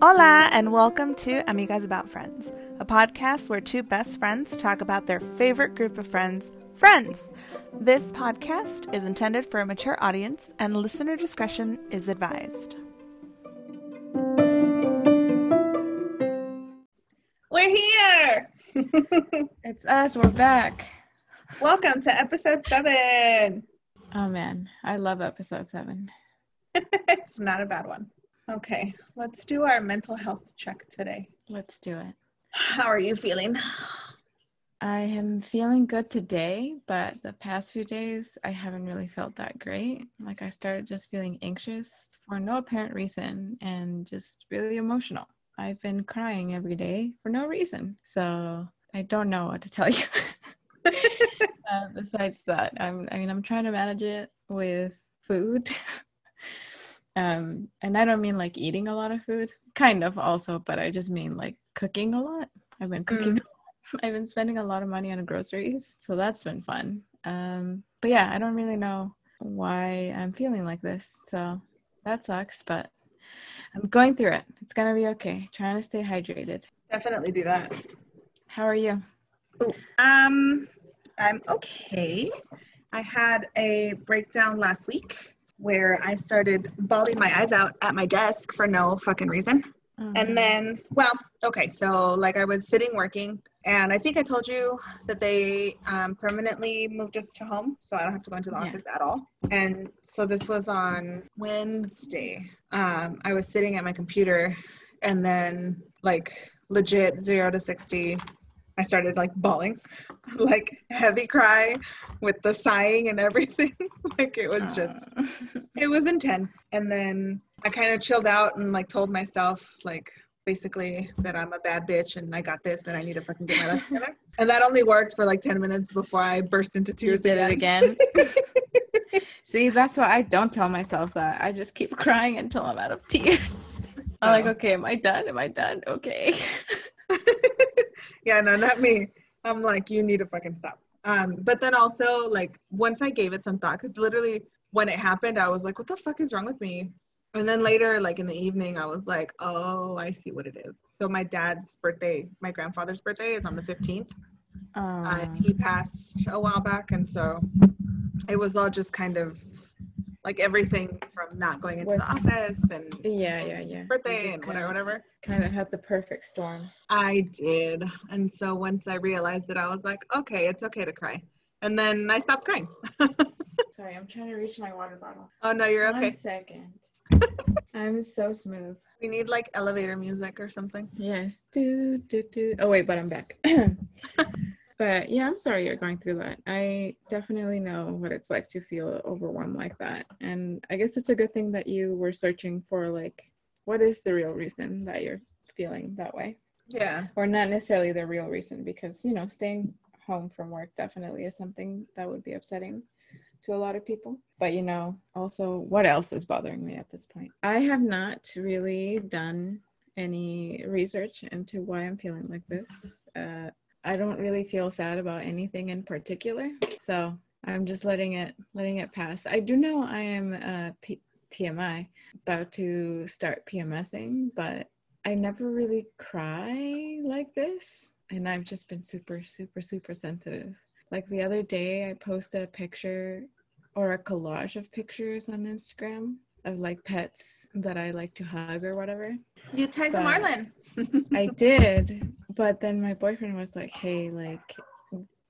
Hola, and welcome to Amigas About Friends, a podcast where two best friends talk about their favorite group of friends, friends. This podcast is intended for a mature audience, and listener discretion is advised. We're here! It's us. We're back. Welcome to episode seven. Oh man, I love episode seven. it's not a bad one. Okay, let's do our mental health check today. Let's do it. How are you feeling? I am feeling good today, but the past few days I haven't really felt that great. Like I started just feeling anxious for no apparent reason and just really emotional. I've been crying every day for no reason. So I don't know what to tell you. Uh, besides that, I'm I mean I'm trying to manage it with food. um and I don't mean like eating a lot of food. Kind of also, but I just mean like cooking a lot. I've been cooking I've been spending a lot of money on groceries, so that's been fun. Um, but yeah, I don't really know why I'm feeling like this, so that sucks. But I'm going through it. It's gonna be okay. Trying to stay hydrated. Definitely do that. How are you? Ooh, um, I'm okay. I had a breakdown last week where I started bawling my eyes out at my desk for no fucking reason. Um, And then, well, okay, so like I was sitting working, and I think I told you that they um, permanently moved us to home, so I don't have to go into the Yeah. office at all. And so this was on Wednesday. Um, I was sitting at my computer, and then like legit zero to sixty, I started like bawling, like heavy cry with the sighing and everything. like it was just it was intense and then i kind of chilled out and like told myself like basically that i'm a bad bitch and i got this and i need to fucking get my life together and that only worked for like 10 minutes before i burst into you tears did again, it again. See, that's why I don't tell myself that. I just keep crying until I'm out of tears. I'm like, Oh. okay, am I done? Am I done? Okay. Yeah no not me. I'm like you need to fucking stop. Um but then also like once i gave it some thought because literally when it happened i was like what the fuck is wrong with me? And then later like in the evening i was like oh i see what it is. So my dad's birthday my grandfather's birthday is on the 15th Um, and he passed a while back and so it was all just kind of like everything from not going into the office and yeah, yeah, yeah. birthday and whatever whatever Kind of had the perfect storm. i did and so once i realized it i was like okay it's okay to cry and then i stopped crying Sorry, I'm trying to reach my water bottle. oh no you're One okay second. I'm so smooth. we need like elevator music or something Yes. Do do do. Oh wait, but I'm back. but yeah, I'm sorry you're going through that. I definitely know what it's like to feel overwhelmed like that. And I guess it's a good thing that you were searching for like what is the real reason that you're feeling that way? yeah Or not necessarily the real reason because, you know, staying home from work definitely is something that would be upsetting to a lot of people. But you know, also what else is bothering me at this point? I have not really done any research into why I'm feeling like this. Uh, I don't really feel sad about anything in particular, so I'm just letting it letting it pass. I do know I am uh, TMI about to start PMSing, but I never really cry like this, and I've just been super super super sensitive. Like the other day, I posted a picture or a collage of pictures on Instagram of like pets that I like to hug or whatever. you tagged But- marlin I did, but then my boyfriend was like, "Hey, like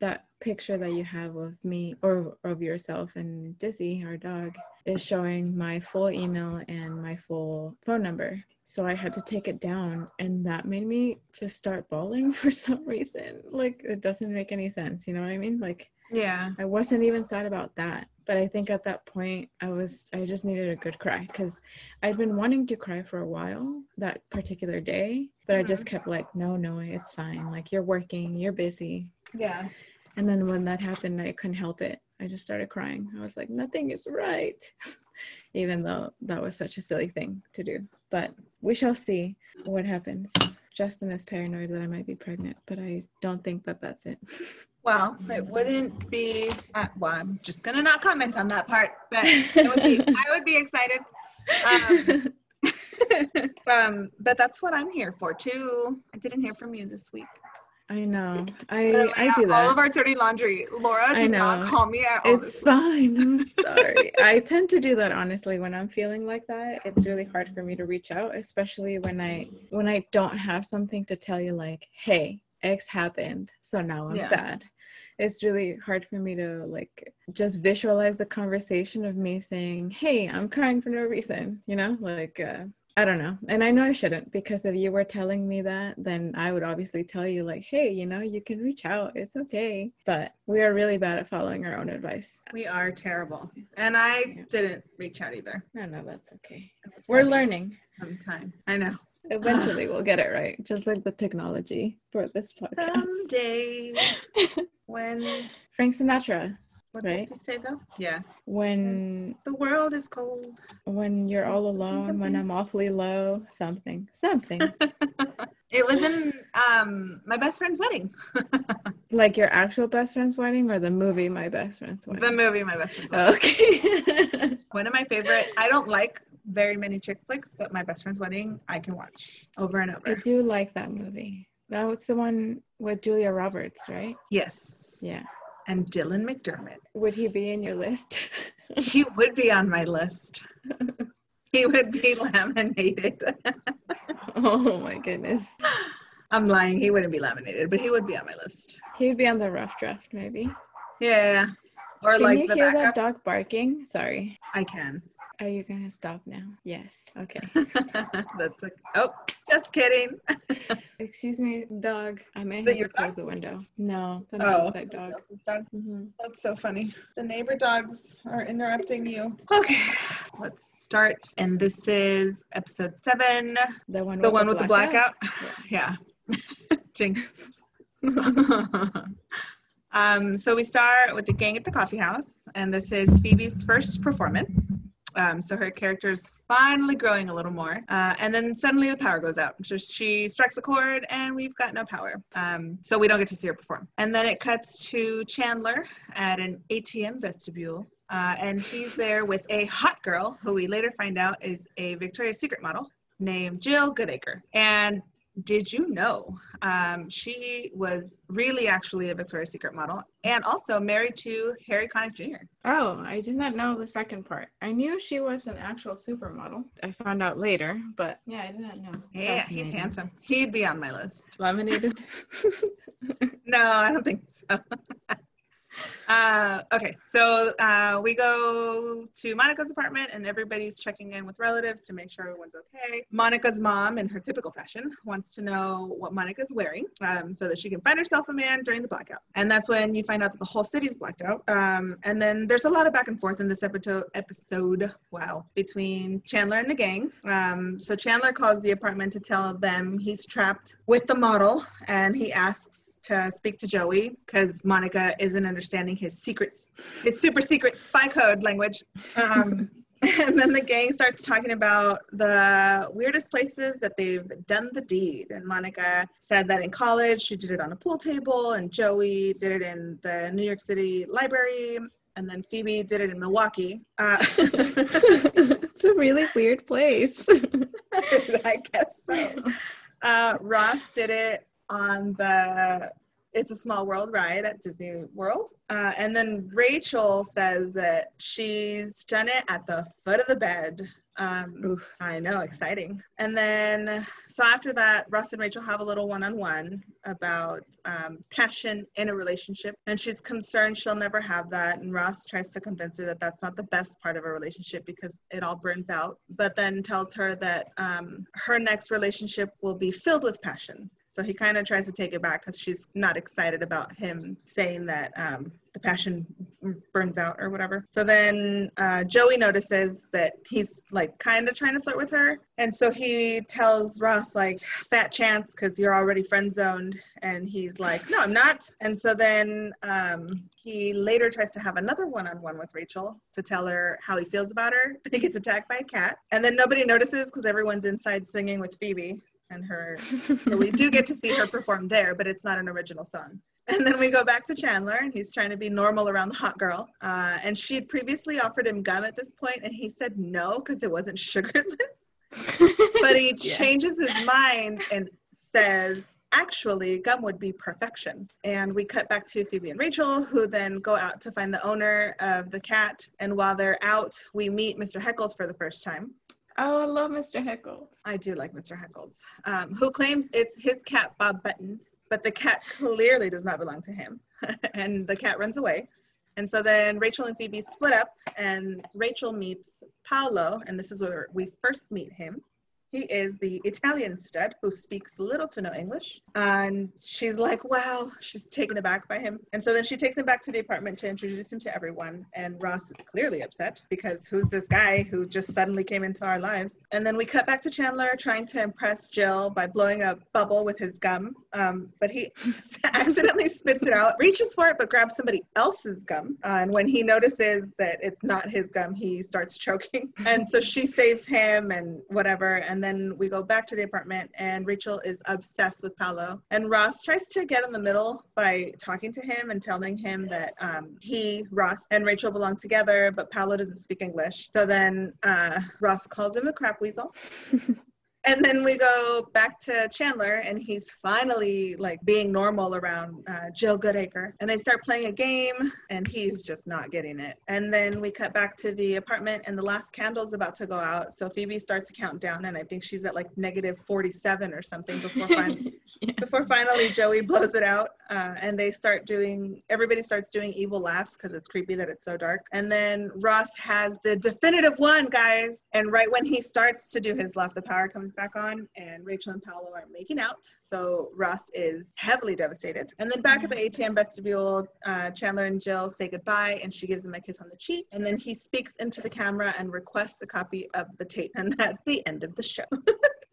that picture that you have of me or of yourself and Dizzy, our dog, is showing my full email and my full phone number." So I had to take it down, and that made me just start bawling for some reason. Like it doesn't make any sense, you know what I mean? Like yeah I wasn't even sad about that. But I think at that point, I was, I just needed a good cry because I'd been wanting to cry for a while that particular day. But I just mm-hmm. kept like, no, no, it's fine. Like, you're working, you're busy. yeah And then when that happened, I couldn't help it. I just started crying. I was like, nothing is right. Even though that was such a silly thing to do. But we shall see what happens. Justin is paranoid that I might be pregnant, but I don't think that that's it. Well, it wouldn't be. Uh, well, I'm just gonna not comment on that part, but it would be. I would be excited. Um, um, but that's what I'm here for too. I didn't hear from you this week. I know. I I do All that. of our dirty laundry. Laura did not call me at all. It's fine. I'm sorry. I tend to do that honestly when I'm feeling like that. It's really hard for me to reach out, especially when I when I don't have something to tell you like, "Hey, X happened, so now I'm Yeah. sad." It's really hard for me to like just visualize the conversation of me saying, "Hey, I'm crying for no reason," you know? Like uh I don't know. And I know I shouldn't because if you were telling me that, then I would obviously tell you, like, hey, you know, you can reach out. It's okay. But we are really bad at following our own advice. We are terrible, and I Yeah. didn't reach out either. No, no, that's okay. Was We're learning. some time. I know. Eventually, we'll get it right, just like the technology for this podcast. Someday, when Frank Sinatra. What Right. does he say though? Yeah, When the world is cold. when you're all alone, when. I'm awfully low, something, something. it was in um my best friend's wedding. like your actual best friend's wedding or the movie My Best Friend's Wedding? the movie My Best Friend's Wedding. Okay. One of my favorite. I don't like very many chick flicks, but My Best Friend's Wedding I can watch over and over. I do like that movie. That was the one with Julia Roberts, right? Yes. Yeah. And Dylan McDermott. Would he be in your list? He would be on my list. he would be laminated. oh my goodness. I'm lying. He wouldn't be laminated, but he would be on my list. He'd be on the rough draft, maybe. Yeah. Or Can like you the hear backup. that dog barking? Sorry. I can. Are you gonna stop now? Yes. Okay. That's like, oh, just kidding. Excuse me, dog. I may have to close dog? the window. No, the Oh, outside dog. else's dog. hmm That's so funny. The neighbor dogs are interrupting you. Okay, let's start. And this is episode seven, The one. the one with the blackout. Yeah. Yeah. Jinx. um, so we start with the gang at the coffee house, and this is Phoebe's first performance. Um, so her character's finally growing a little more, uh, and then suddenly the power goes out. So she strikes a chord, and we've got no power. Um, so we don't get to see her perform. And then it cuts to Chandler at an ATM vestibule, uh, and he's there with a hot girl who we later find out is a Victoria's Secret model named Jill Goodacre. And did you know um, she was really actually a Victoria's Secret model and also married to Harry Connick Jr. Oh, I did not know the second part. I knew she was an actual supermodel. I found out later, but yeah, I did not know. Yeah, he's handsome. He'd be on my list. Laminated. No, I don't think so. uh, okay, so uh, we go to Monica's apartment and everybody's checking in with relatives to make sure everyone's okay. Monica's mom, in her typical fashion, wants to know what Monica's wearing um, so that she can find herself a man during the blackout. And that's when you find out that the whole city's blacked out. Um, and then there's a lot of back and forth in this episode, episode wow, between Chandler and the gang. Um, so Chandler calls the apartment to tell them he's trapped with the model and he asks to speak to Joey because Monica isn't understanding his secrets, his super secret spy code language. Um, and then the gang starts talking about the weirdest places that they've done the deed. And Monica said that in college she did it on a pool table, and Joey did it in the New York City library, and then Phoebe did it in Milwaukee. Uh, it's a really weird place. I guess so. Uh, Ross did it on the It's a Small World ride at Disney World. Uh, and then Rachel says that she's done it at the foot of the bed. Um, Oof. I know, exciting. And then, so after that, Ross and Rachel have a little one on one about um, passion in a relationship. And she's concerned she'll never have that. And Ross tries to convince her that that's not the best part of a relationship because it all burns out, but then tells her that um, her next relationship will be filled with passion. So he kind of tries to take it back because she's not excited about him saying that um, the passion burns out or whatever. So then uh, Joey notices that he's like kind of trying to flirt with her. And so he tells Ross, like, fat chance because you're already friend zoned. And he's like, no, I'm not. And so then um, he later tries to have another one on one with Rachel to tell her how he feels about her. He gets attacked by a cat. And then nobody notices because everyone's inside singing with Phoebe. And her. we do get to see her perform there, but it's not an original song. And then we go back to Chandler, and he's trying to be normal around the hot girl. Uh, and she had previously offered him gum at this point, and he said no because it wasn't sugarless. but he yeah. changes his mind and says, actually, gum would be perfection. And we cut back to Phoebe and Rachel, who then go out to find the owner of the cat. And while they're out, we meet Mr. Heckles for the first time. Oh, I love Mr. Heckles. I do like Mr. Heckles, um, who claims it's his cat, Bob Buttons, but the cat clearly does not belong to him. and the cat runs away. And so then Rachel and Phoebe split up, and Rachel meets Paolo, and this is where we first meet him. He is the Italian stud who speaks little to no English. And she's like, wow, she's taken aback by him. And so then she takes him back to the apartment to introduce him to everyone. And Ross is clearly upset because who's this guy who just suddenly came into our lives? And then we cut back to Chandler trying to impress Jill by blowing a bubble with his gum. Um, but he accidentally spits it out, reaches for it, but grabs somebody else's gum. Uh, and when he notices that it's not his gum, he starts choking. And so she saves him and whatever. And and then we go back to the apartment, and Rachel is obsessed with Paolo. And Ross tries to get in the middle by talking to him and telling him that um, he, Ross, and Rachel belong together, but Paolo doesn't speak English. So then uh, Ross calls him a crap weasel. and then we go back to Chandler, and he's finally like being normal around uh, Jill Goodacre. And they start playing a game, and he's just not getting it. And then we cut back to the apartment, and the last candle's about to go out. So Phoebe starts to count down, and I think she's at like negative 47 or something before fin- yeah. before finally Joey blows it out. Uh, and they start doing everybody starts doing evil laughs because it's creepy that it's so dark. And then Ross has the definitive one, guys. And right when he starts to do his laugh, the power comes back on, and Rachel and Paolo are making out. So Ross is heavily devastated. And then back at the ATM vestibule, uh, Chandler and Jill say goodbye, and she gives him a kiss on the cheek. And then he speaks into the camera and requests a copy of the tape. And that's the end of the show.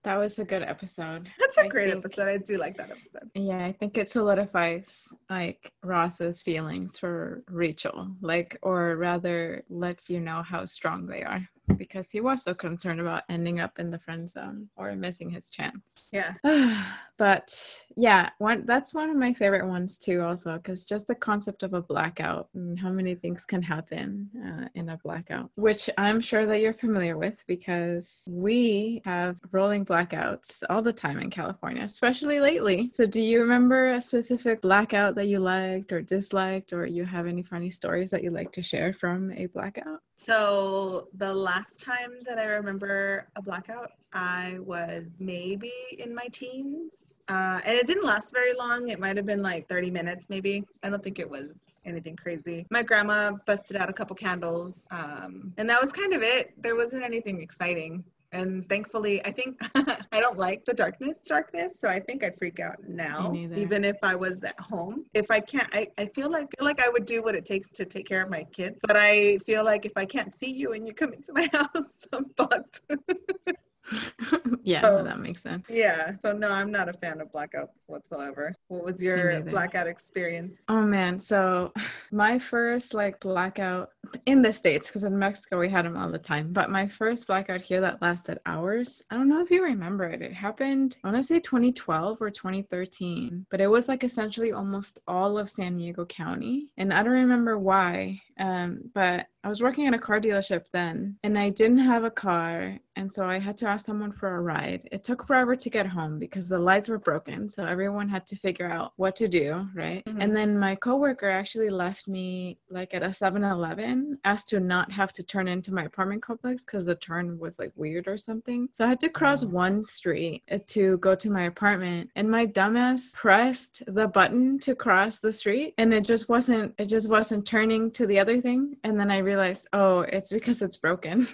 That was a good episode. That's a I great think, episode. I do like that episode. Yeah, I think it solidifies like Ross's feelings for Rachel, like, or rather lets you know how strong they are because he was so concerned about ending up in the friend zone or missing his chance. Yeah. but yeah, one that's one of my favorite ones too, also because just the concept of a blackout and how many things can happen uh, in a blackout, which I'm sure that you're familiar with because we have rolling blackouts all the time in California, especially lately. So, do you remember a specific blackout that you liked or disliked, or you have any funny stories that you like to share from a blackout? So the last time that I remember a blackout, I was maybe in my teens. Uh, and it didn't last very long. It might have been like 30 minutes, maybe. I don't think it was anything crazy. My grandma busted out a couple candles, um, and that was kind of it. There wasn't anything exciting and thankfully i think i don't like the darkness darkness so i think i'd freak out now even if i was at home. If i can't I, I feel like feel like i would do what it takes to take care of my kids but i feel like if i can't see you and you come into my house i'm fucked yeah, so, that makes sense. Yeah. So no, I'm not a fan of blackouts whatsoever. What was your blackout experience? Oh man, so my first like blackout in the states because in Mexico we had them all the time, but my first blackout here that lasted hours. I don't know if you remember it. It happened I want to say 2012 or 2013, but it was like essentially almost all of San Diego County, and I don't remember why. Um, but I was working at a car dealership then, and I didn't have a car, and so I had to ask someone for a ride. It took forever to get home because the lights were broken, so everyone had to figure out what to do, right? Mm-hmm. And then my coworker actually left me like at a 7-Eleven, asked to not have to turn into my apartment complex because the turn was like weird or something. So I had to cross mm-hmm. one street uh, to go to my apartment, and my dumbass pressed the button to cross the street, and it just wasn't. It just wasn't turning to the other thing, and then I realized, oh, it's because it's broken.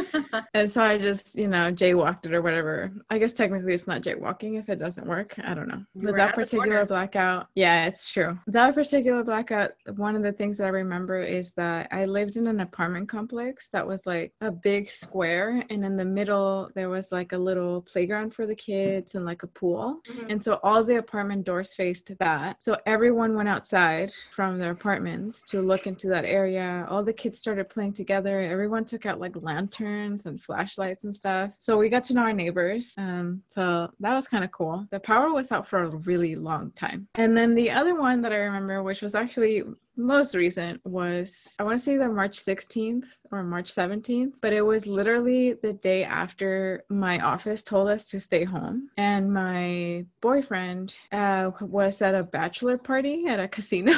and so I just, you know, jaywalked it or whatever. I guess technically it's not jaywalking if it doesn't work. I don't know. You but that particular blackout, yeah, it's true. That particular blackout, one of the things that I remember is that I lived in an apartment complex that was like a big square, and in the middle there was like a little playground for the kids and like a pool. Mm-hmm. And so all the apartment doors faced that. So everyone went outside from their apartments to look into that area. All the kids started playing together. Everyone took out like lanterns and flashlights and stuff. So we got to know our neighbors. Um, so that was kind of cool. The power was out for a really long time. And then the other one that I remember, which was actually most recent was I want to say the March 16th or March 17th, but it was literally the day after my office told us to stay home. And my boyfriend uh, was at a bachelor party at a casino.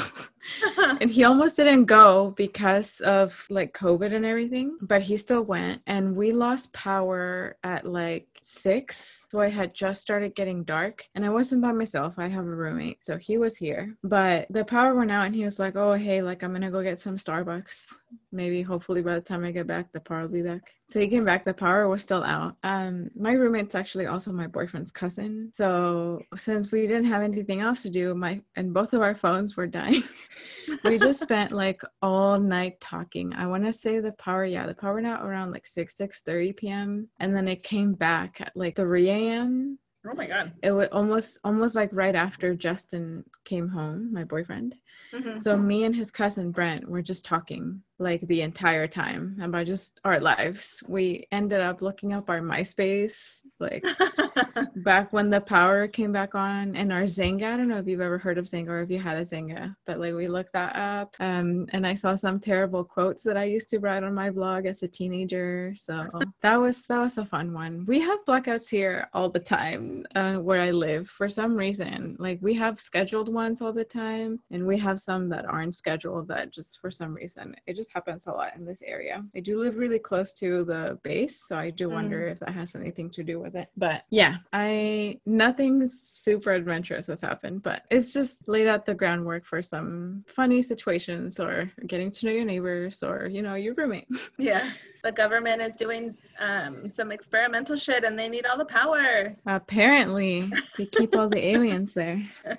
and he almost didn't go because of like COVID and everything, but he still went. And we lost power at like six. So I had just started getting dark and I wasn't by myself. I have a roommate. So he was here. But the power went out and he was like, Oh, hey, like I'm gonna go get some Starbucks. Maybe hopefully by the time I get back, the power will be back. So he came back, the power was still out. Um, my roommate's actually also my boyfriend's cousin. So since we didn't have anything else to do, my and both of our phones were dying. we just spent like all night talking. I want to say the power, yeah, the power went out around like 6, 6 30 p.m. And then it came back at like 3 a.m. Oh my god. It was almost almost like right after Justin came home, my boyfriend. Mm-hmm. So me and his cousin Brent were just talking like the entire time about just our lives. We ended up looking up our MySpace, like back when the power came back on, and our Xanga. I don't know if you've ever heard of Xanga or if you had a Xanga, but like we looked that up. Um, and I saw some terrible quotes that I used to write on my blog as a teenager. So that was that was a fun one. We have blackouts here all the time uh, where I live for some reason. Like we have scheduled ones all the time, and we have some that aren't scheduled that just for some reason it just happens a lot in this area. I do live really close to the base, so I do wonder mm. if that has anything to do with it. But yeah, I nothing super adventurous has happened, but it's just laid out the groundwork for some funny situations or getting to know your neighbors or you know your roommate. Yeah, the government is doing um, some experimental shit, and they need all the power. Apparently, they keep all the aliens there.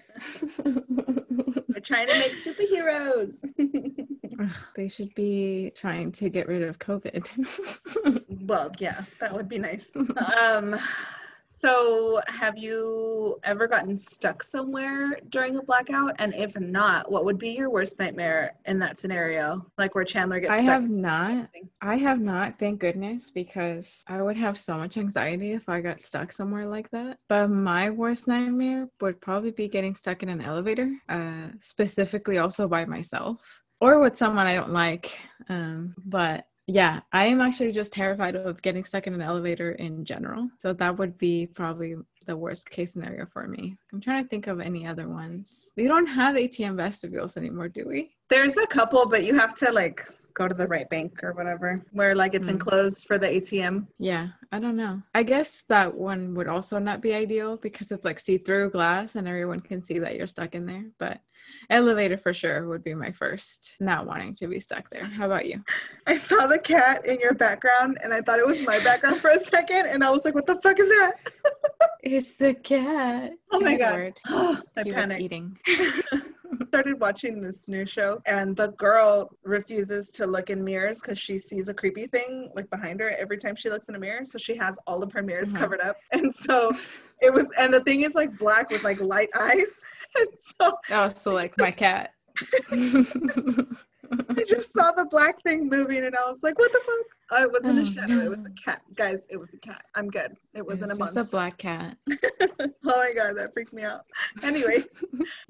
They're trying to make superheroes. they should be trying to get rid of COVID. well, yeah, that would be nice. Um, so, have you ever gotten stuck somewhere during a blackout? And if not, what would be your worst nightmare in that scenario? Like where Chandler gets I stuck? have not. I have not, thank goodness, because I would have so much anxiety if I got stuck somewhere like that. But my worst nightmare would probably be getting stuck in an elevator, uh, specifically also by myself or with someone I don't like. Um, but yeah, I am actually just terrified of getting stuck in an elevator in general. So that would be probably the worst case scenario for me. I'm trying to think of any other ones. We don't have ATM vestibules anymore, do we? There's a couple, but you have to like go to the right bank or whatever, where like it's mm. enclosed for the ATM. Yeah, I don't know. I guess that one would also not be ideal because it's like see through glass and everyone can see that you're stuck in there. But elevator for sure would be my first not wanting to be stuck there how about you i saw the cat in your background and i thought it was my background for a second and i was like what the fuck is that it's the cat oh my god oh, i he panicked eating started watching this new show and the girl refuses to look in mirrors because she sees a creepy thing like behind her every time she looks in a mirror so she has all of her mirrors mm-hmm. covered up and so it was and the thing is like black with like light eyes so, oh, so like my cat. I just saw the black thing moving and I was like, what the fuck? Oh, it wasn't oh, a shadow. No. It was a cat. Guys, it was a cat. I'm good. It wasn't a monster. It's a black cat. oh my god, that freaked me out. Anyways,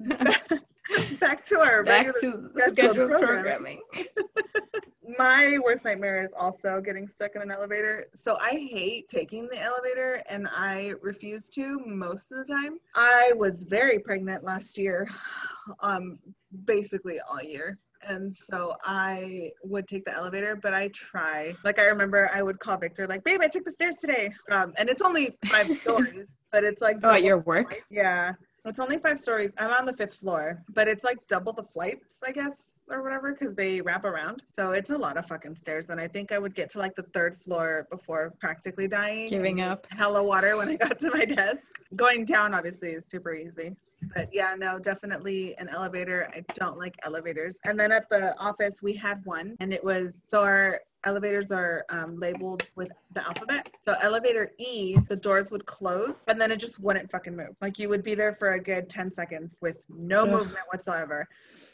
back to our back to scheduled programming. my worst nightmare is also getting stuck in an elevator. So I hate taking the elevator and I refuse to most of the time. I was very pregnant last year, um, basically all year and so I would take the elevator, but I try. Like I remember, I would call Victor, like, "Babe, I took the stairs today," um, and it's only five stories, but it's like oh, at your work? Flight. Yeah, it's only five stories. I'm on the fifth floor, but it's like double the flights, I guess, or whatever, because they wrap around. So it's a lot of fucking stairs, and I think I would get to like the third floor before practically dying, giving up, hella water when I got to my desk. Going down, obviously, is super easy but yeah no definitely an elevator. I don't like elevators. And then at the office we had one and it was so our elevators are um, labeled with the alphabet. So elevator e the doors would close and then it just wouldn't fucking move. Like you would be there for a good 10 seconds with no Ugh. movement whatsoever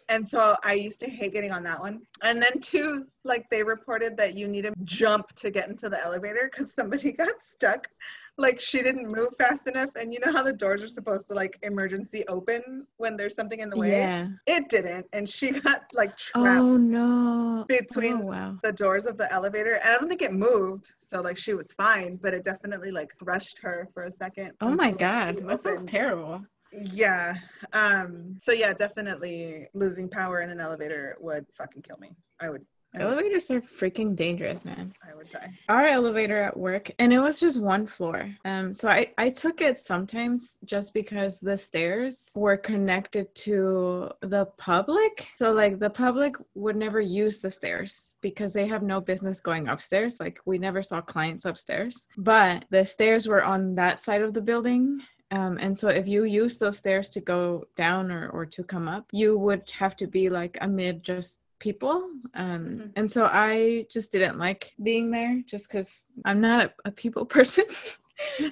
And so I used to hate getting on that one. And then two, like they reported that you need to jump to get into the elevator because somebody got stuck. Like she didn't move fast enough. And you know how the doors are supposed to like emergency open when there's something in the way? Yeah. It didn't. And she got like trapped Oh no. between Oh wow. the doors of the elevator. And I don't think it moved. So like she was fine, but it definitely like rushed her for a second. Oh my god. That sounds terrible. Yeah. Um, so yeah, definitely losing power in an elevator would fucking kill me. I would Elevators are freaking dangerous, man. I would die. Our elevator at work, and it was just one floor. Um, so I, I took it sometimes just because the stairs were connected to the public. So like the public would never use the stairs because they have no business going upstairs. Like we never saw clients upstairs, but the stairs were on that side of the building. Um, and so if you use those stairs to go down or, or to come up, you would have to be like amid just people. Um, Mhm. And so I just didn't like being there just because I'm not a, a people person.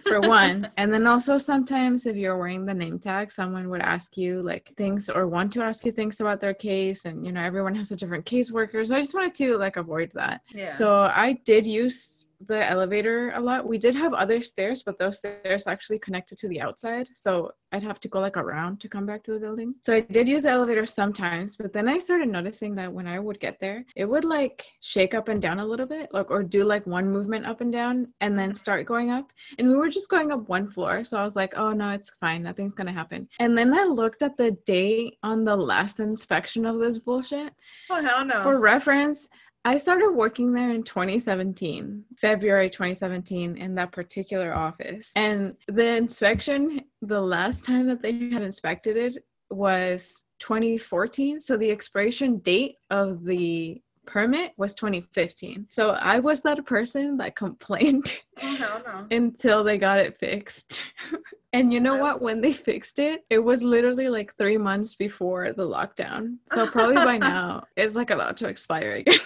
for one and then also sometimes if you're wearing the name tag someone would ask you like things or want to ask you things about their case and you know everyone has a different caseworker so i just wanted to like avoid that Yeah. so I did use the elevator a lot. We did have other stairs, but those stairs actually connected to the outside. So I'd have to go like around to come back to the building. So I did use the elevator sometimes, but then I started noticing that when I would get there, it would like shake up and down a little bit, like or do like one movement up and down and then start going up. And we were just going up one floor. So I was like, oh no, it's fine. Nothing's gonna happen. And then I looked at the date on the last inspection of this bullshit. oh hell no. For reference, I started working there in 2017, February 2017, in that particular office. And the inspection, the last time that they had inspected it was 2014. So the expiration date of the permit was 2015. So I was that person that complained oh hell no. until they got it fixed. and you know what? When they fixed it, it was literally like three months before the lockdown. So probably by now it's like about to expire again.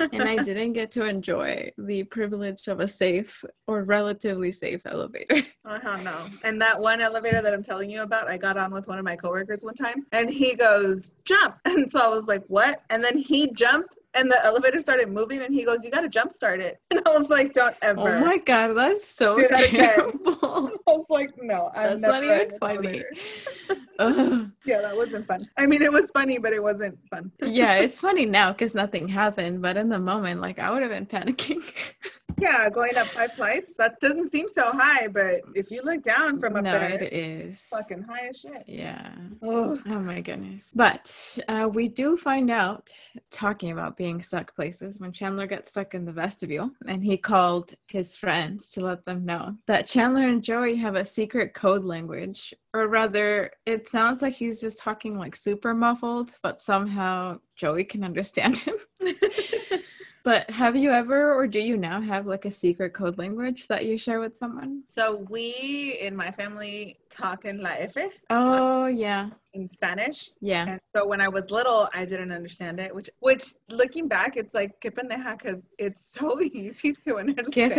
and I didn't get to enjoy the privilege of a safe or relatively safe elevator. Oh no. And that one elevator that I'm telling you about, I got on with one of my coworkers one time and he goes, jump. And so I was like, what? And then he jumped and the elevator started moving and he goes, You gotta jump start it. And I was like, Don't oh ever. Oh my god, that's so Do that terrible. I was like, no, I'm That's never not even funny. elevator." Ugh. Yeah, that wasn't fun. I mean, it was funny, but it wasn't fun. yeah, it's funny now because nothing happened, but in the moment, like I would have been panicking. Yeah, going up five flights, that doesn't seem so high, but if you look down from up no, there, it is. fucking high as shit. Yeah. Ugh. Oh my goodness. But uh, we do find out, talking about being stuck places, when Chandler gets stuck in the vestibule and he called his friends to let them know that Chandler and Joey have a secret code language. Or rather, it sounds like he's just talking like super muffled, but somehow Joey can understand him. But have you ever, or do you now have like a secret code language that you share with someone? so we in my family talk in La F Oh, yeah. in Spanish. Yeah. And so when I was little, I didn't understand it, which, which looking back, it's like que pendeja because it's so easy to understand.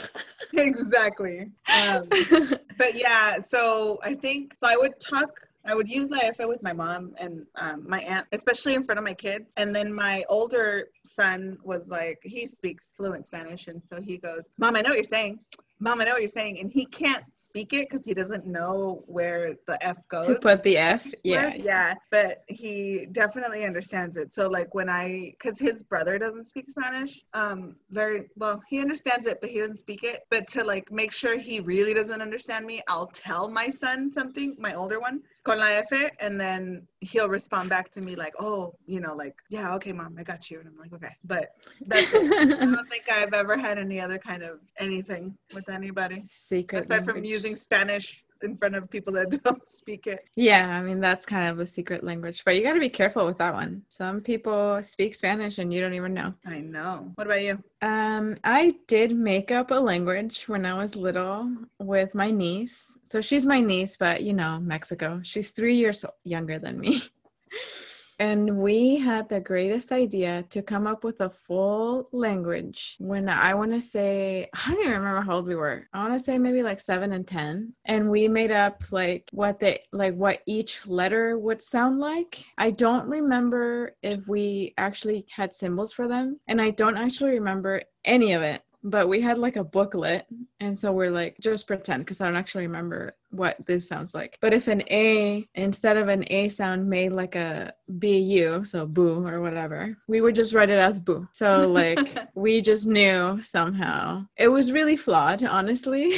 exactly. Um, but yeah, so I think so. I would talk. I would use Laifa with my mom and um, my aunt, especially in front of my kids. And then my older son was like, he speaks fluent Spanish, and so he goes, "Mom, I know what you're saying. Mom, I know what you're saying." And he can't speak it because he doesn't know where the F goes. to put the F. Yeah. yeah, but he definitely understands it. So like when I, because his brother doesn't speak Spanish, um, very well, he understands it, but he doesn't speak it. But to like make sure he really doesn't understand me, I'll tell my son something, my older one, con la F, and then he'll respond back to me like, oh, you know, like, yeah, okay, mom, I got you, and I'm like, okay, but that's it. I don't think I've ever had any other kind of anything with anybody Secret. aside from using Spanish in front of people that don't speak it. Yeah, I mean that's kind of a secret language, but you got to be careful with that one. Some people speak Spanish and you don't even know. I know. What about you? Um, I did make up a language when I was little with my niece. So she's my niece, but you know, Mexico. She's three years younger than me. And we had the greatest idea to come up with a full language when I want to say, I don't even remember how old we were. I want to say maybe like seven and 10. And we made up like what they, like what each letter would sound like. I don't remember if we actually had symbols for them. And I don't actually remember any of it but we had like a booklet and so we're like just pretend because i don't actually remember what this sounds like. But if an a instead of an a sound made like a bu so boo or whatever we would just write it as boo. So like we just knew somehow. It was really flawed honestly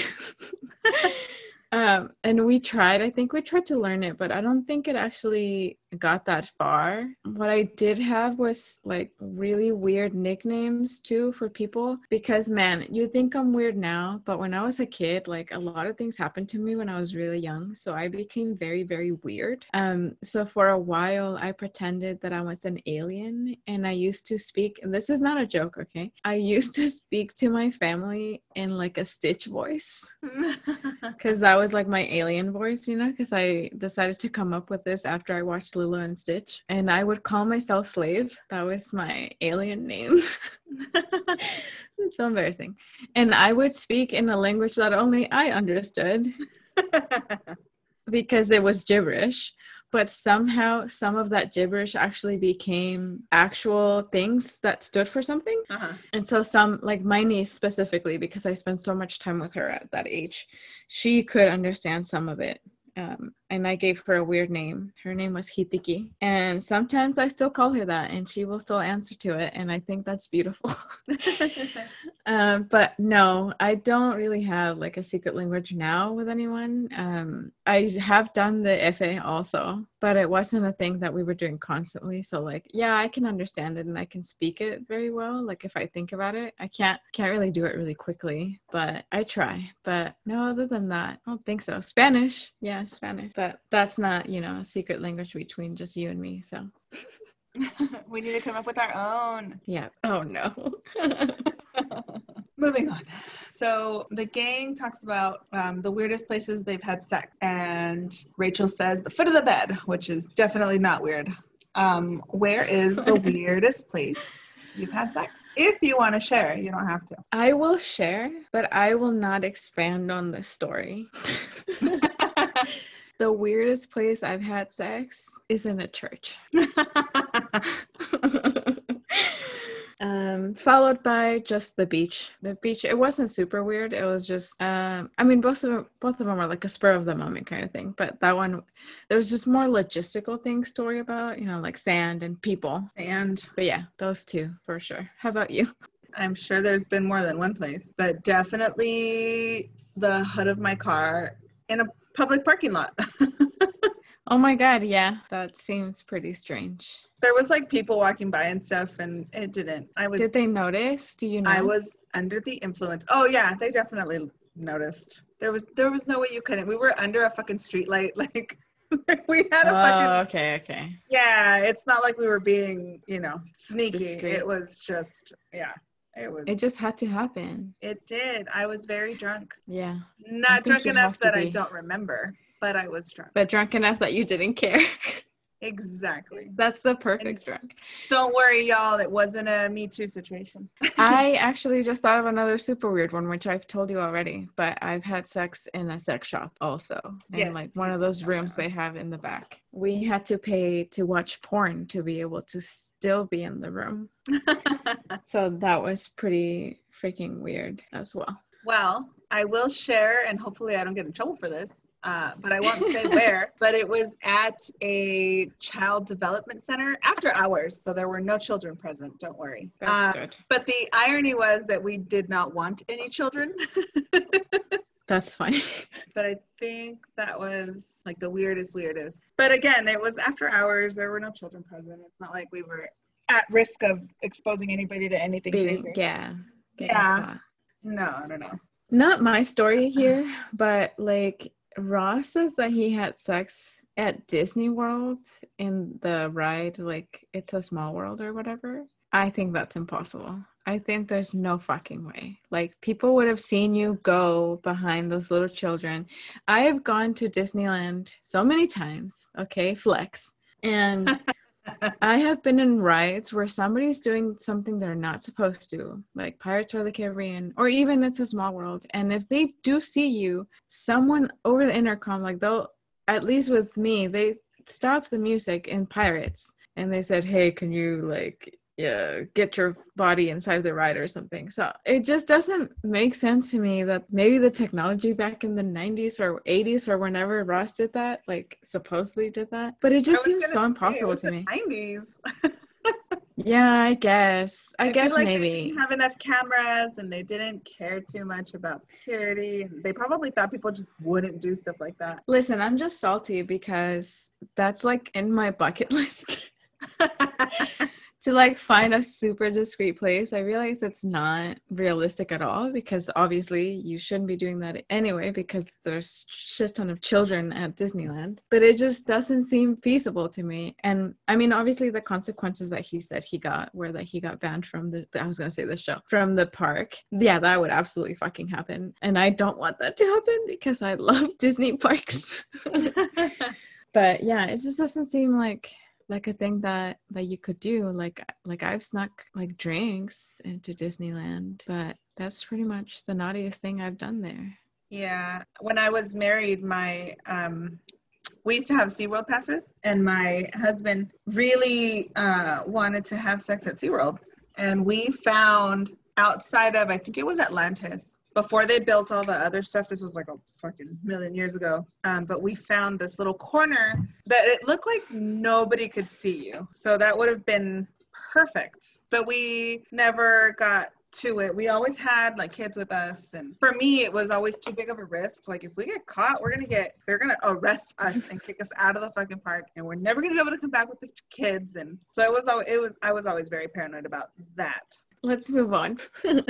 um, and we tried, I think we tried to learn it, but I don't think it actually got that far. What I did have was like really weird nicknames too for people because man, you think I'm weird now, but when I was a kid, like a lot of things happened to me when I was really young. So I became very, very weird. Um, so for a while, I pretended that I was an alien and I used to speak, and this is not a joke, okay? I used to speak to my family in like a Stitch voice because that was like my alien voice, you know, because I decided to come up with this after I watched Lilo and Stitch. And I would call myself Slave. That was my alien name. it's so embarrassing. And I would speak in a language that only I understood because it was gibberish but somehow some of that gibberish actually became actual things that stood for something. Uh-huh. And so some like my niece specifically because I spent so much time with her at that age, she could understand some of it. Um, and I gave her a weird name. Her name was Hitiki. And sometimes I still call her that and she will still answer to it. And I think that's beautiful. um, but no, I don't really have like a secret language now with anyone. Um, I have done the Efe also, but it wasn't a thing that we were doing constantly. So like, yeah, I can understand it and I can speak it very well. Like if I think about it, I can't can't really do it really quickly, but I try. But no, other than that, I don't think so. Spanish, yeah, Spanish. But but that's not you know a secret language between just you and me so. We need to come up with our own. Yeah. Oh no. Moving on. So the gang talks about um, the weirdest places they've had sex and rachel says the foot of the bed which is definitely not weird. Um, where is the weirdest place you've had sex? If you want to share you don't have to. I will share but i will not expand on this story the weirdest place I've had sex is in a church. um, followed by just the beach. The beach. It wasn't super weird. It was just. Um, I mean, both of them. Both of them were like a spur of the moment kind of thing. But that one, there was just more logistical things to worry about. You know, like sand and people. Sand. But yeah, those two for sure. How about you? I'm sure there's been more than one place, but definitely the hood of my car in a public parking lot. oh my god, yeah, that seems pretty strange. There was like people walking by and stuff, and it didn't. I was. Did they notice? Do you know? I was under the influence. Oh yeah, they definitely noticed. There was there was no way you couldn't. We were under a fucking street light, like. we had a oh, fucking. okay, okay. Yeah, it's not like we were being, you know, sneaky. Discreet. It was just, yeah. It was. It just had to happen. It did. I was very drunk. Yeah. Not drunk enough that I don't remember, but I was drunk. But drunk enough that you didn't care. Exactly. That's the perfect and drunk. Don't worry, y'all. It wasn't a Me Too situation. I actually just thought of another super weird one, which I've told you already. But I've had sex in a sex shop also, in yes, like one of those rooms they have in the back. We had to pay to watch porn to be able to still be in the room. so that was pretty freaking weird as well. Well, I will share, and hopefully I don't get in trouble for this uh, but I won't say where. But it was at a child development center after hours, so there were no children present. Don't worry. That's uh, good. But the irony was that we did not want any children. That's funny. but I think that was like the weirdest, weirdest. But again, it was after hours. There were no children present. It's not like we were at risk of exposing anybody to anything. Being, yeah. Yeah. No, I don't know. Not my story here, but like Ross says that he had sex at Disney World in the ride, like It's a Small World or whatever. I think that's impossible. I think there's no fucking way. Like people would have seen you go behind those little children. I have gone to Disneyland so many times, okay, flex. And I have been in rides where somebody's doing something they're not supposed to, like Pirates of the Caribbean, or even It's a Small World. And if they do see you, someone over the intercom, like they'll, at least with me, they stopped the music in Pirates and they said, Hey, can you like yeah, get your body inside the ride or something. So it just doesn't make sense to me that maybe the technology back in the 90s or 80s or whenever Ross did that, like supposedly did that, but it just seems so impossible to me. 90s. yeah, I guess. I, I guess like maybe they didn't have enough cameras and they didn't care too much about security. They probably thought people just wouldn't do stuff like that. Listen, I'm just salty because that's like in my bucket list to like find a super discreet place. I realize it's not realistic at all because obviously you shouldn't be doing that anyway because there's shit ton of children at Disneyland. But it just doesn't seem feasible to me. And I mean, obviously the consequences that he said he got were that he got banned from the I was gonna say the show from the park. Yeah, that would absolutely fucking happen. And I don't want that to happen because I love Disney parks. but yeah, it just doesn't seem like like a thing that that you could do like like i've snuck like drinks into disneyland but that's pretty much the naughtiest thing i've done there. Yeah when i was married my um we used to have SeaWorld passes and my husband really uh, wanted to have sex at SeaWorld and we found outside of i think it was atlantis before they built all the other stuff this was like a fucking million years ago um, but we found this little corner that it looked like nobody could see you. So that would have been perfect but we never got to it. We always had like kids with us and for me it was always too big of a risk. Like if we get caught we're gonna get they're gonna arrest us and kick us out of the fucking park and we're never gonna be able to come back with the kids and so it was it was i was always very paranoid about that. Let's move on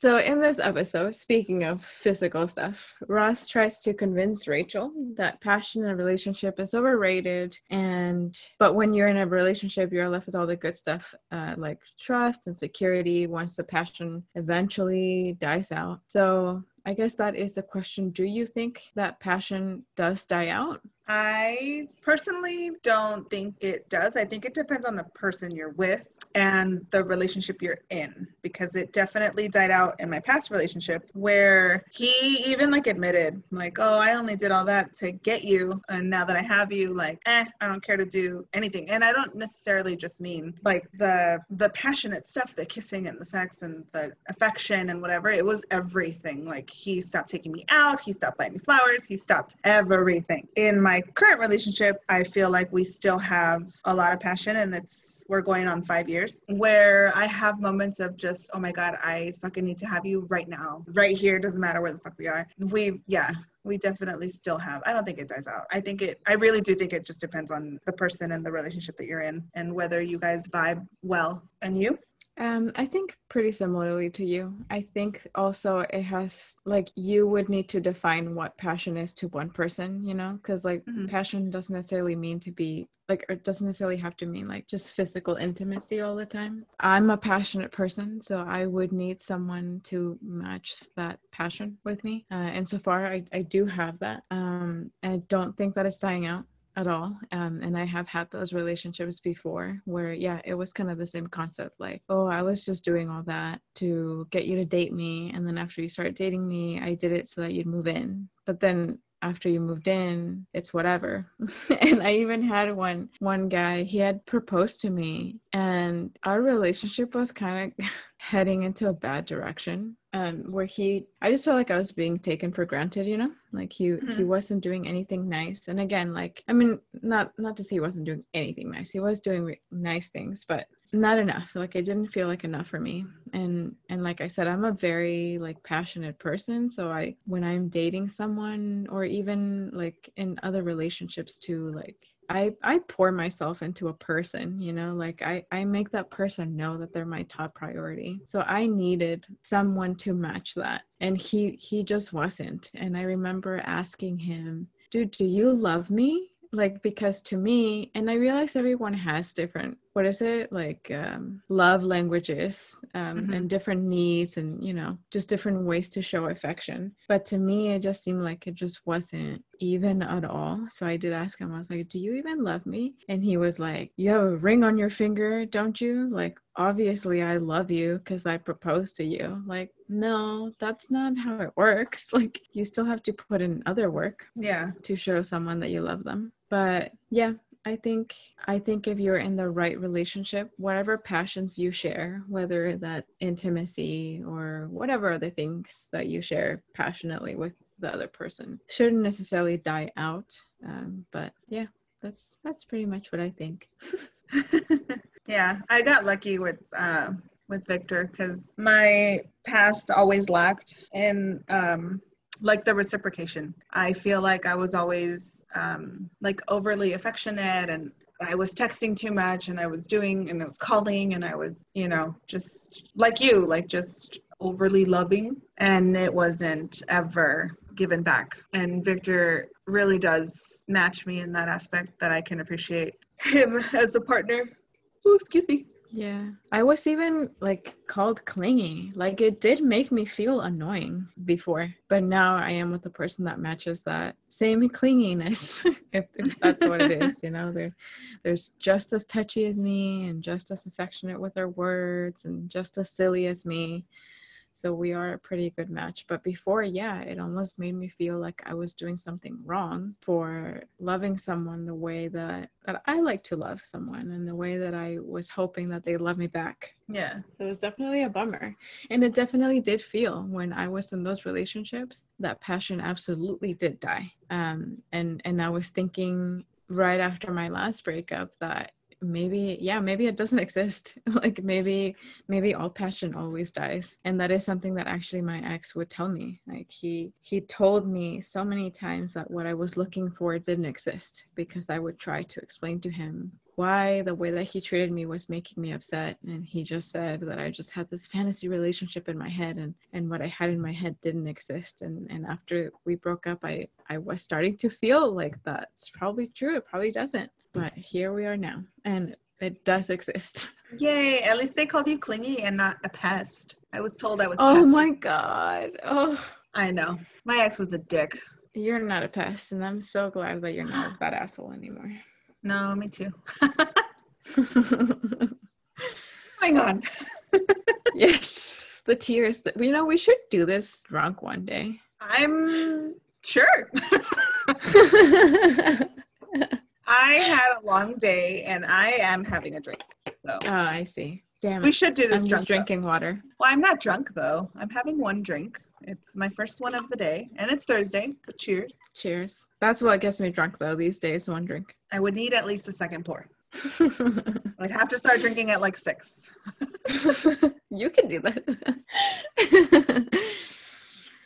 So, in this episode, speaking of physical stuff, Ross tries to convince Rachel that passion in a relationship is overrated. And, but when you're in a relationship, you're left with all the good stuff uh, like trust and security once the passion eventually dies out. So, I guess that is the question. Do you think that passion does die out? I personally don't think it does. I think it depends on the person you're with and the relationship you're in because it definitely died out in my past relationship where he even like admitted like oh i only did all that to get you and now that i have you like eh i don't care to do anything. And i don't necessarily just mean like the the passionate stuff the kissing and the sex and the affection and whatever. It was everything. Like he stopped taking me out he stopped buying me flowers he stopped everything. In my current relationship i feel like we still have a lot of passion and it's we're going on five years where I have moments of just, oh my God, I fucking need to have you right now, right here. Doesn't matter where the fuck we are. We, yeah, we definitely still have. I don't think it dies out. I think it, I really do think it just depends on the person and the relationship that you're in and whether you guys vibe well. And you? Um, I think pretty similarly to you. I think also it has like you would need to define what passion is to one person, you know, because like mm-hmm. passion doesn't necessarily mean to be like it doesn't necessarily have to mean like just physical intimacy all the time. I'm a passionate person, so I would need someone to match that passion with me. Uh, and so far, I, I do have that. Um, I don't think that it's dying out at all. Um, and I have had those relationships before where, yeah, it was kind of the same concept like, oh, I was just doing all that to get you to date me. And then after you start dating me, I did it so that you'd move in. But then after you moved in it's whatever. And i even had one one guy he had proposed to me and our relationship was kind of heading into a bad direction um where he i just felt like i was being taken for granted you know? Like he mm-hmm. he wasn't doing anything nice. And again like i mean not not to say he wasn't doing anything nice he was doing re- nice things but not enough. Like it didn't feel like enough for me. And and like i said i'm a very like passionate person. So i when i'm dating someone or even like in other relationships too like i i pour myself into a person you know? Like i i make that person know that they're my top priority. So i needed someone to match that. And he he just wasn't. And i remember asking him dude do you love me? Like because to me and i realize everyone has different what is it? Like um, love languages um, Mhm. and different needs and you know just different ways to show affection. But to me it just seemed like it just wasn't even at all. So i did ask him i was like do you even love me? And he was like you have a ring on your finger don't you? Like obviously i love you because i proposed to you. Like no that's not how it works. Like you still have to put in other work Yeah. to show someone that you love them. But yeah, I think I think if you're in the right relationship, whatever passions you share, whether that intimacy or whatever other things that you share passionately with the other person, shouldn't necessarily die out. Um, but yeah, that's that's pretty much what I think. yeah, I got lucky with uh, with Victor because my past always lacked in um, like the reciprocation. I feel like I was always um, like overly affectionate and I was texting too much and I was doing and I was calling and I was, you know, just like you, like just overly loving and it wasn't ever given back. And Victor really does match me in that aspect that I can appreciate him as a partner. Oh, excuse me. Yeah, I was even like called clingy. Like it did make me feel annoying before, but now I am with the person that matches that same clinginess. if, if that's what it is, you know, there, there's just as touchy as me, and just as affectionate with their words, and just as silly as me. So we are a pretty good match. But before, yeah, it almost made me feel like I was doing something wrong for loving someone the way that that I like to love someone and the way that I was hoping that they love me back. Yeah. So it was definitely a bummer. And it definitely did feel when I was in those relationships that passion absolutely did die. Um and and I was thinking right after my last breakup that maybe yeah maybe it doesn't exist. Like maybe maybe all passion always dies. And that is something that actually my ex would tell me. Like he he told me so many times that what i was looking for didn't exist because i would try to explain to him why the way that he treated me was making me upset. And he just said that i just had this fantasy relationship in my head and and what i had in my head didn't exist. And and after we broke up i i was starting to feel like that's probably true. It probably doesn't but here we are now and it does exist Yay. At least they called you clingy and not a pest. I was told I was oh pest. my god oh I know. My ex was a dick. you're not a pest and i'm so glad that you're not that asshole anymore No, me too. Moving on. yes the tears that you know we should do this drunk one day I'm sure. I had a long day and I am having a drink. So Oh, I see. Damn we should do this I'm drunk. though. drinking water. Well, I'm not drunk though. I'm having one drink. It's my first one of the day and it's Thursday. So cheers. Cheers. That's what gets me drunk though these days, one drink. I would need at least a second pour. I'd have to start drinking at like six. you can do that.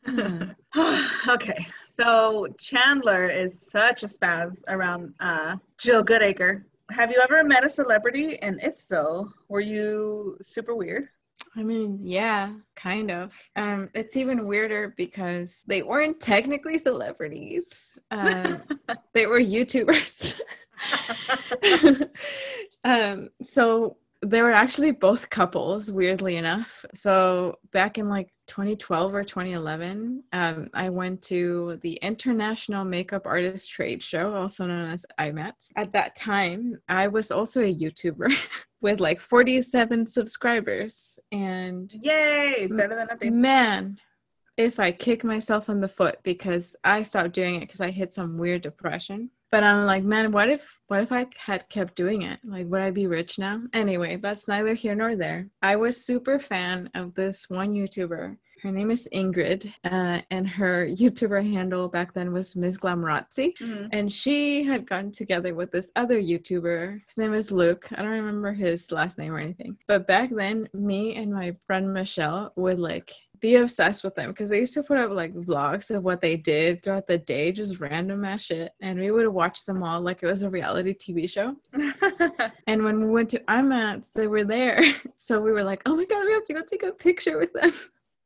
okay. So Chandler is such a spaz around uh, Jill Goodacre. Have you ever met a celebrity? And if so, were you super weird? I mean, yeah, kind of. Um, it's even weirder because they weren't technically celebrities. Um, they were YouTubers. um, so they were actually both couples, weirdly enough. So back in like 2012 or 2011, um, I went to the International Makeup Artist Trade Show, also known as IMATS. At that time, I was also a YouTuber with like 47 subscribers. And Yay! Better than nothing. man, if I kick myself in the foot because I stopped doing it because I hit some weird depression. But I'm like, man, what if what if I had kept doing it? Like, would I be rich now? Anyway, that's neither here nor there. I was super fan of this one YouTuber. Her name is Ingrid, uh, and her YouTuber handle back then was Ms. Glamorazzi. Mhm. And she had gotten together with this other YouTuber. His name is Luke. I don't remember his last name or anything. But back then, me and my friend Michelle would like be obsessed with them because they used to put up like vlogs of what they did throughout the day, just random ass shit. And we would watch them all like it was a reality TV show. And when we went to IMATS, they were there. So we were like, oh my God, we have to go take a picture with them.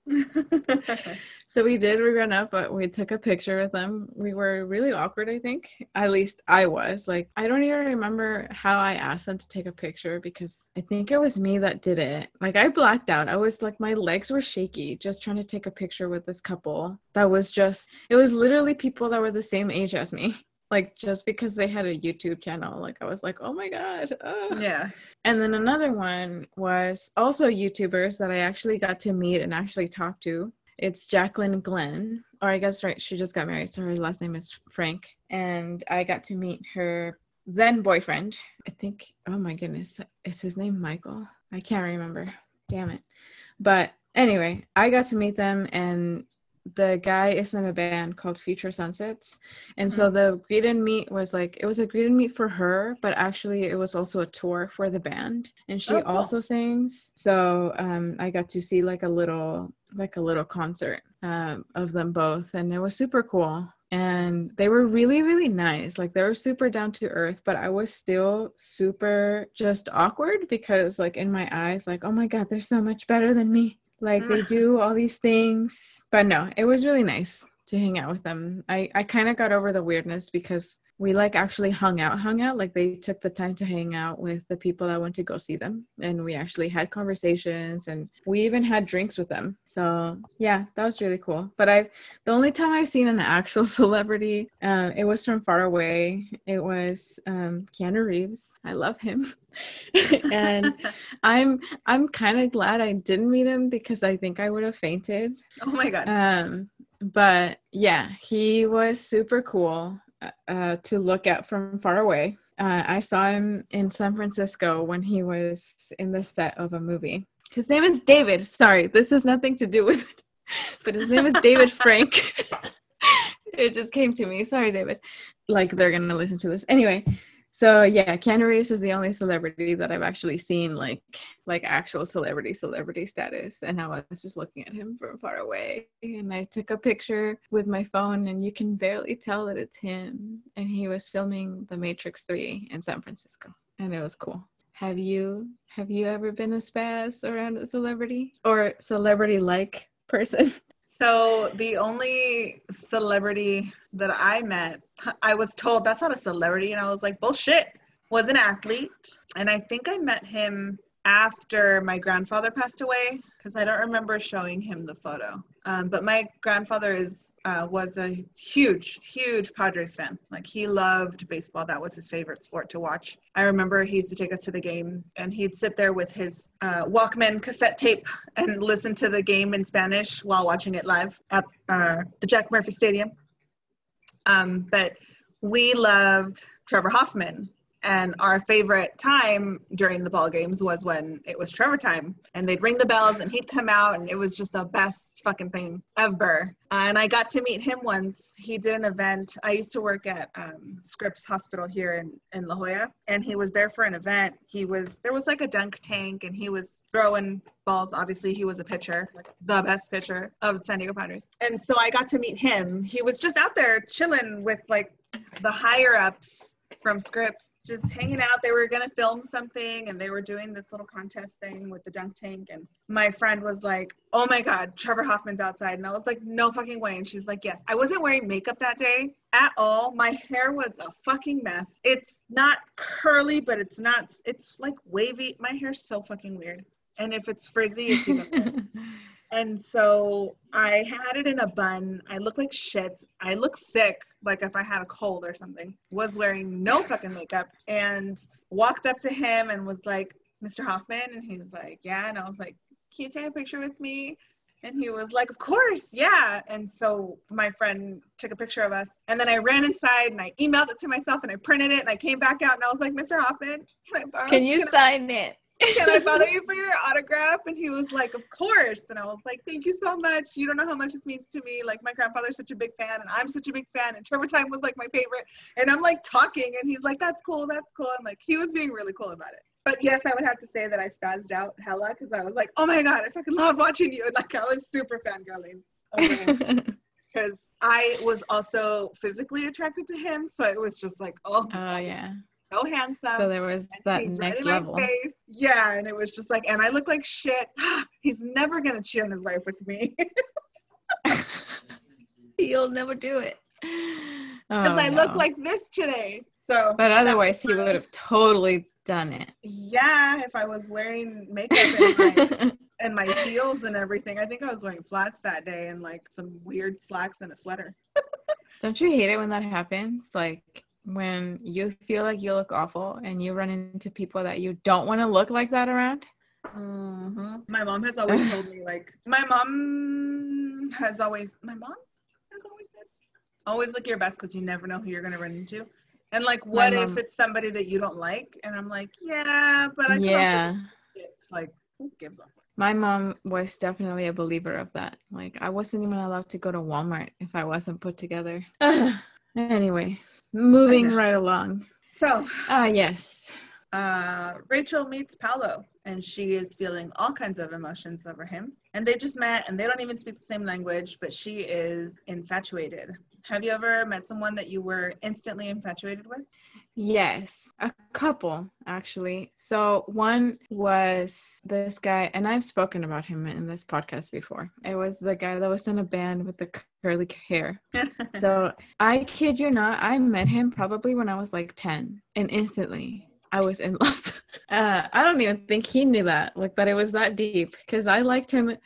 so we did run up, but we took a picture with them. We were really awkward, I think. At least I was. Like, I don't even remember how I asked them to take a picture because I think it was me that did it. Like, I blacked out. I was like, my legs were shaky just trying to take a picture with this couple that was just, it was literally people that were the same age as me like just because they had a YouTube channel, like I was like, oh my god. Yeah. And then another one was also YouTubers that I actually got to meet and actually talk to. It's Jacqueline Glenn, or I guess right, she just got married, so her last name is Frank. And I got to meet her then boyfriend. I think, oh my goodness, is his name Michael? I can't remember. Damn it. But anyway, I got to meet them and the guy is in a band called Future Sunsets. And mm-hmm. so the greet and meet was like it was a greet and meet for her, but actually it was also a tour for the band. And she oh, cool. also sings. So um, I got to see like a little like a little concert um, of them both and it was super cool and they were really really nice like they were super down to earth but i was still super just awkward because like in my eyes like oh my god they're so much better than me like they do all these things. But no, it was really nice to hang out with them. I, I kind of got over the weirdness because we like actually hung out, hung out. Like they took the time to hang out with the people that went to go see them. And we actually had conversations and we even had drinks with them. So yeah, that was really cool. But I've, the only time I've seen an actual celebrity, uh, it was from far away. It was um, Keanu Reeves. I love him. and I'm, I'm kind of glad I didn't meet him because I think I would have fainted. Oh my God. Um, but yeah, he was super cool uh, to look at from far away. Uh, I saw him in San Francisco when he was in the set of a movie. His name is David. Sorry, this has nothing to do with it, but his name is David Frank. it just came to me. Sorry, David. Like they're gonna listen to this anyway so yeah Keanu Reeves is the only celebrity that I've actually seen like like actual celebrity celebrity status. And I was just looking at him from far away. And I took a picture with my phone and you can barely tell that it's him. And he was filming The Matrix 3 in San Francisco. And it was cool. Have you have you ever been a spaz around a celebrity or celebrity like person So the only celebrity that I met, I was told that's not a celebrity, and I was like, bullshit. Was an athlete, and I think I met him after my grandfather passed away because I don't remember showing him the photo. Um, but my grandfather is uh, was a huge, huge Padres fan. Like he loved baseball. That was his favorite sport to watch. I remember he used to take us to the games, and he'd sit there with his uh, Walkman cassette tape and listen to the game in Spanish while watching it live at uh, the Jack Murphy Stadium. Um, but we loved Trevor Hoffman and our favorite time during the ball games was when it was Trevor time, and they'd ring the bells, and he'd come out, and it was just the best fucking thing ever. Uh, and I got to meet him once. He did an event. I used to work at um, Scripps Hospital here in in La Jolla, and he was there for an event. He was there was like a dunk tank, and he was throwing balls. Obviously, he was a pitcher, like the best pitcher of the San Diego Padres. And so I got to meet him. He was just out there chilling with like the higher ups from Scripps, just hanging out. They were gonna film something and they were doing this little contest thing with the dunk tank. And my friend was like, Oh my god, Trevor Hoffman's outside. And I was like, No fucking way. And she's like, Yes. I wasn't wearing makeup that day at all. My hair was a fucking mess. It's not curly, but it's not it's like wavy. My hair's so fucking weird. And if it's frizzy, it's even worse. And so I had it in a bun. I look like shit. I look sick, like if I had a cold or something. Was wearing no fucking makeup and walked up to him and was like, Mr. Hoffman. And he was like, Yeah. And I was like, Can you take a picture with me? And he was like, Of course, yeah. And so my friend took a picture of us. And then I ran inside and I emailed it to myself and I printed it and I came back out and I was like, Mr. Hoffman, can I borrow? Can you can sign I- it? Can I bother you for your autograph? And he was like, Of course. And I was like, Thank you so much. You don't know how much this means to me. Like, my grandfather's such a big fan, and I'm such a big fan. And Trevor Time was like my favorite. And I'm like talking, and he's like, That's cool. That's cool. I'm like, He was being really cool about it. But yes, I would have to say that I spazzed out hella because I was like, Oh my God, I fucking love watching you. And like, I was super fangirling. Because I was also physically attracted to him. So it was just like, Oh, oh yeah so handsome. So there was that next right level. Yeah, and it was just like, and I look like shit. He's never gonna cheat on his wife with me He'll never do it. because Oh, I look like this today. So, But otherwise, he would have totally done it. yeah, if I was wearing makeup and my, and my heels and everything, I think I was wearing flats that day and like some weird slacks and a sweater. Don't you hate it when that happens? Like when you feel like you look awful and you run into people that you don't want to look like that around. hmm My mom has always told me, like, my mom has always, my mom has always said, always look your best because you never know who you're going to run into. And like, what if it's somebody that you don't like? And I'm like, yeah, but I can yeah. also, it's like, who gives a? My mom was definitely a believer of that. Like I wasn't even allowed to go to Walmart if I wasn't put together. anyway, moving right along. So, Ah, yes. uh, Rachel meets Paolo, and she is feeling all kinds of emotions over him. And they just met, and they don't even speak the same language, but she is infatuated. Have you ever met someone that you were instantly infatuated with? Yes, a couple actually. So one was this guy, and I've spoken about him in this podcast before. It was the guy that was in a band with the curly hair. So I kid you not, I met him probably when I was like 10, and instantly I was in love. Uh, I don't even think he knew that, like that it was that deep, because I liked him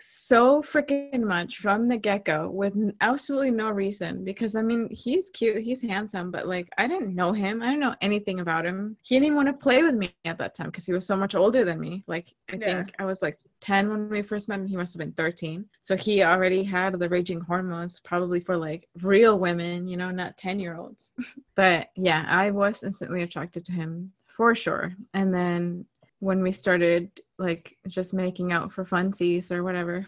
so freaking much from the get go with absolutely no reason. Because I mean, he's cute, he's handsome, but like I didn't know him, I didn't know anything about him. He didn't even want to play with me at that time because he was so much older than me. Like I Yeah. think I was like 10 when we first met and he must have been 13 so he already had the raging hormones probably for like real women you know not 10 year olds but yeah i was instantly attracted to him for sure and then when we started like just making out for funsies or whatever.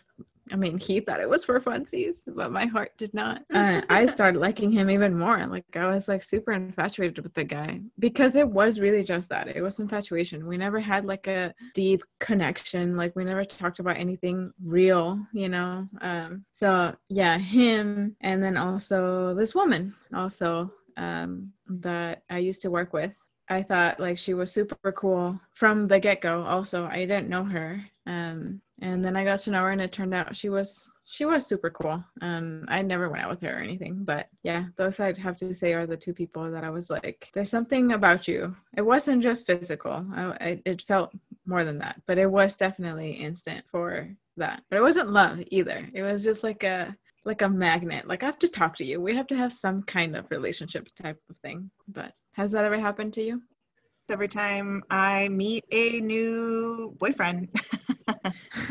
I mean he thought it was for funsies but my heart did not. Uh, i started liking him even more. Like i was like super infatuated with the guy because it was really just that. It was infatuation. We never had like a deep connection. Like we never talked about anything real you know? Um so yeah him and then also this woman also um that i used to work with I thought like she was super cool from the get go. Also, I didn't know her, um, and then I got to know her, and it turned out she was she was super cool. Um, I never went out with her or anything, but yeah, those I'd have to say are the two people that I was like, there's something about you. It wasn't just physical. I, I, it felt more than that, but it was definitely instant for that. But it wasn't love either. It was just like a like a magnet. Like I have to talk to you. We have to have some kind of relationship type of thing. But has that ever happened to you? Every time I meet a new boyfriend.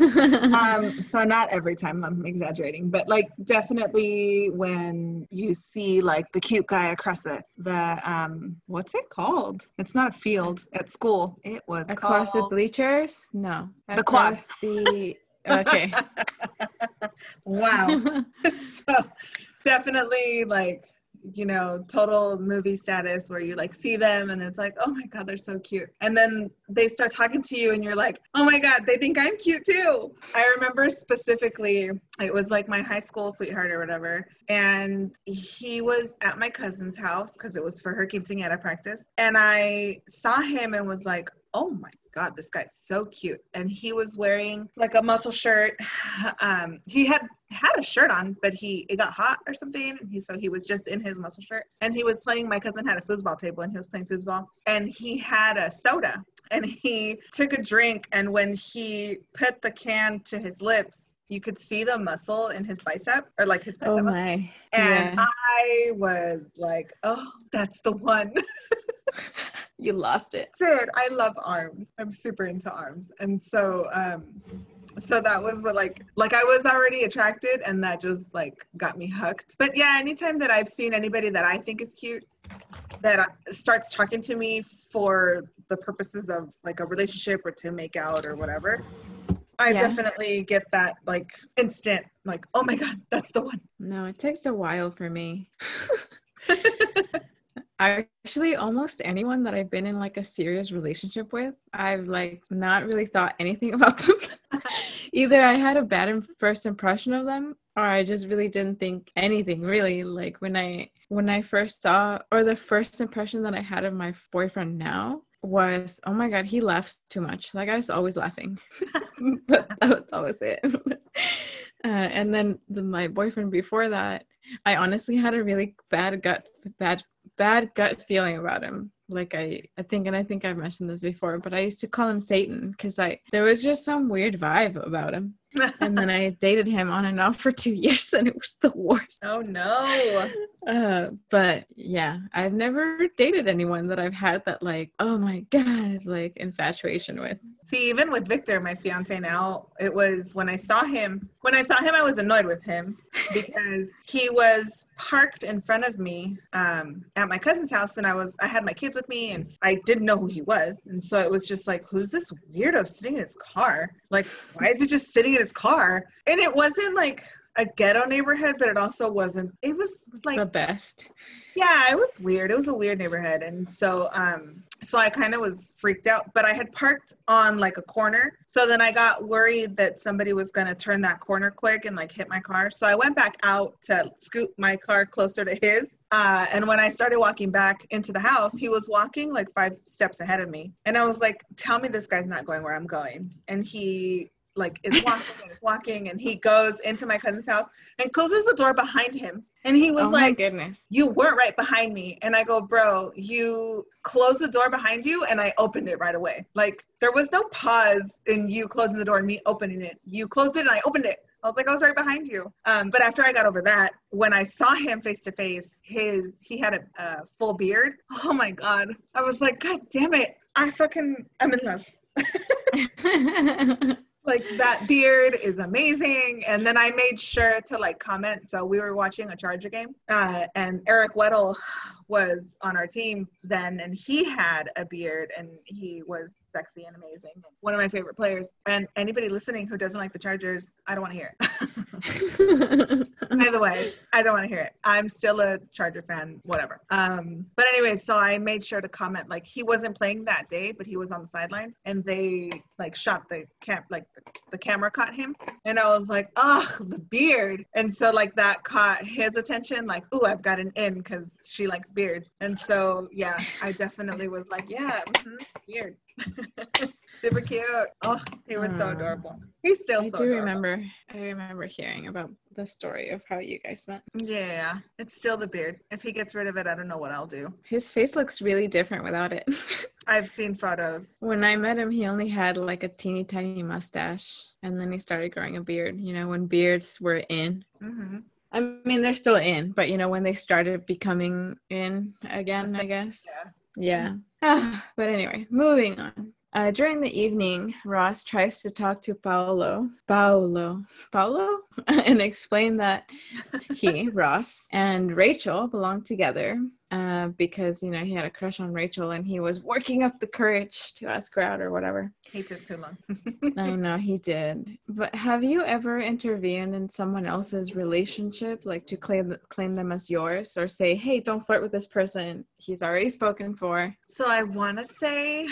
um, so not every time I'm exaggerating, but like definitely when you see like the cute guy across the the um what's it called? It's not a field at school. It was Across the called bleachers? No. The quad. Across The okay. wow. so definitely like you know total movie status where you like see them and it's like oh my god they're so cute. And then they start talking to you and you're like oh my god they think i'm cute too. I remember specifically it was like my high school sweetheart or whatever and he was at my cousin's house because it was for her quinceañera practice and i saw him and was like oh my god this guy's so cute and he was wearing like a muscle shirt um he had had a shirt on but he it got hot or something and he so he was just in his muscle shirt and he was playing my cousin had a foosball table and he was playing foosball and he had a soda and he took a drink and when he put the can to his lips you could see the muscle in his bicep or like his bicep oh muscle. my. and yeah. i was like oh that's the one You lost it. did. I love arms. I'm super into arms. And so um so that was what like like I was already attracted and that just like got me hooked. But yeah, anytime that I've seen anybody that I think is cute that uh, starts talking to me for the purposes of like a relationship or to make out or whatever, I Yeah. definitely get that like instant like oh my god, that's the one. No, it takes a while for me. Actually, almost anyone that I've been in like a serious relationship with, I've like not really thought anything about them. Either I had a bad first impression of them, or I just really didn't think anything. Really, like when I when I first saw, or the first impression that I had of my boyfriend now, was oh my god, he laughs too much. like i was always laughing. but that, was it. uh, and then the, my boyfriend before that, I honestly had a really bad gut bad bad gut feeling about him like I, I think and I think I've mentioned this before, but I used to call him Satan because I there was just some weird vibe about him. And then I dated him on and off for two years and it was the worst. Oh no. Uh, but yeah, I've never dated anyone that I've had that like, oh my god, like infatuation with. See, even with Victor, my fiance now, it was when I saw him. When I saw him, I was annoyed with him because he was parked in front of me um, at my cousin's house, and I was I had my kids with me, and I didn't know who he was, and so it was just like, who's this weirdo sitting in his car? Like, why is he just sitting in his car? And it wasn't like a ghetto neighborhood, but it also wasn't. It was like the best. Yeah, it was weird. It was a weird neighborhood, and so um, so I kind of was freaked out. But I had parked on like a corner, so then I got worried that somebody was gonna turn that corner quick and like hit my car. So I went back out to scoot my car closer to his. Uh, and when I started walking back into the house, he was walking like five steps ahead of me, and I was like, "Tell me this guy's not going where I'm going." And he like is walking and is walking and he goes into my cousin's house and closes the door behind him and he was oh like goodness you weren't right behind me and i go bro you closed the door behind you and i opened it right away like there was no pause in you closing the door and me opening it you closed it and i opened it I was like, I was right behind you. Um, but after I got over that, when I saw him face to face, his he had a, a full beard. Oh my god! I was like, God damn it! I fucking I'm in love. like that beard is amazing. And then i made sure to like comment. So we were watching a charger game uh, and eric weddle was on our team then and he had a beard and he was sexy and amazing one of my favorite players and anybody listening who doesn't like the chargers i don't want to hear it by the way, I don't want to hear it. I'm still a Charger fan, whatever. Um, but anyway, so I made sure to comment like he wasn't playing that day, but he was on the sidelines, and they like shot the camp, like the, the camera caught him, and I was like, oh, the beard, and so like that caught his attention, like, ooh, I've got an in because she likes beard, and so yeah, I definitely was like, yeah, mm-hmm, beard. Super cute. Oh, he was so adorable. He's still. I so do adorable. remember. I remember hearing about the story of how you guys met. Yeah, it's still the beard. If he gets rid of it, I don't know what I'll do. His face looks really different without it. I've seen photos. when I met him, he only had like a teeny tiny mustache, and then he started growing a beard. You know, when beards were in. hmm I mean, they're still in, but you know, when they started becoming in again, I guess. Yeah. Yeah. but anyway, moving on. Uh, during the evening, Ross tries to talk to Paolo, Paolo, Paolo, and explain that he, Ross, and Rachel belong together uh, because, you know, he had a crush on Rachel and he was working up the courage to ask her out or whatever. He took too long. I know he did. But have you ever intervened in someone else's relationship, like to claim claim them as yours, or say, "Hey, don't flirt with this person. He's already spoken for." so I want to say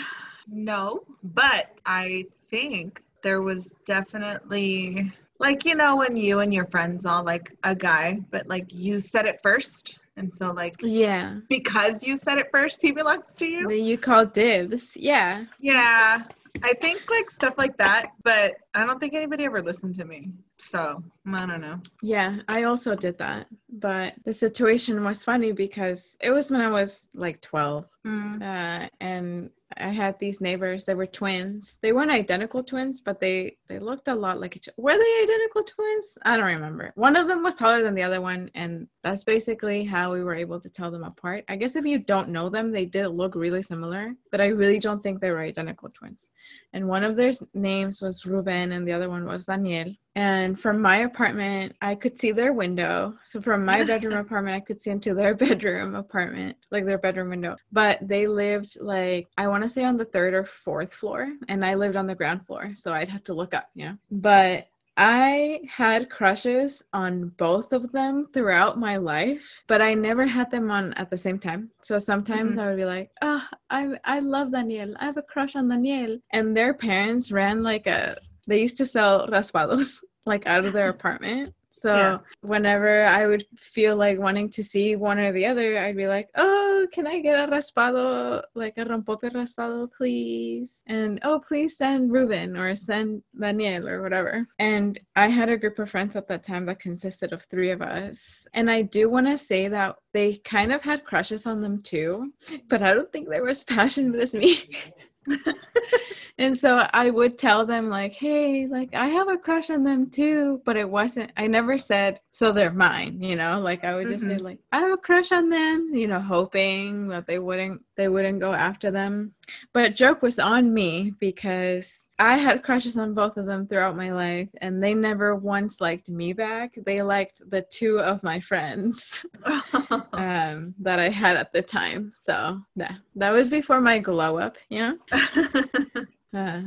no, but I think there was definitely like you know when you and your friends all like a guy, but like you said it first, and so like Yeah, because you said it first, he belongs to you. you call dibs. Yeah, Yeah, I think like stuff like that, but I don't think anybody ever listened to me. So I don't know. yeah. I also did that, but the situation was funny because it was when I was like twelve, Mm. uh, and I had these neighbors. They were twins. They weren't identical twins, but they they looked a lot like each. other. Were they identical twins? I don't remember. One of them was taller than the other one, and that's basically how we were able to tell them apart. I guess if you don't know them, they did look really similar, but I really don't think they were identical twins. And one of their names was Ruben, and the other one was Daniel. And from my apartment, I could see their window. So from my bedroom apartment, I could see into their bedroom apartment, like their bedroom window. But they lived like I want to say on the third or fourth floor, and I lived on the ground floor, so I'd have to look up, you know. But I had crushes on both of them throughout my life, but I never had them on at the same time. So sometimes Mhm. I would be like, "Oh, I I love Daniel. I have a crush on Daniel." And their parents ran like a they used to sell raspados like out of their apartment. So Yeah. whenever I would feel like wanting to see one or the other, I'd be like, "Oh, can I get a raspado, like a rompope raspado, please?" And oh, please send Ruben or send Daniel or whatever. And I had a group of friends at that time that consisted of three of us, and I do want to say that they kind of had crushes on them too, but I don't think they were as passionate as me. And so I would tell them like, "Hey, like I have a crush on them too," but it wasn't I never said so they're mine, you know? Like I would just say mm-hmm. like, "I have a crush on them," you know, hoping that they wouldn't they wouldn't go after them. But joke was on me because I had crushes on both of them throughout my life and they never once liked me back. They liked the two of my friends um that I had at the time. So, yeah. That was before my glow up, you know? Uh,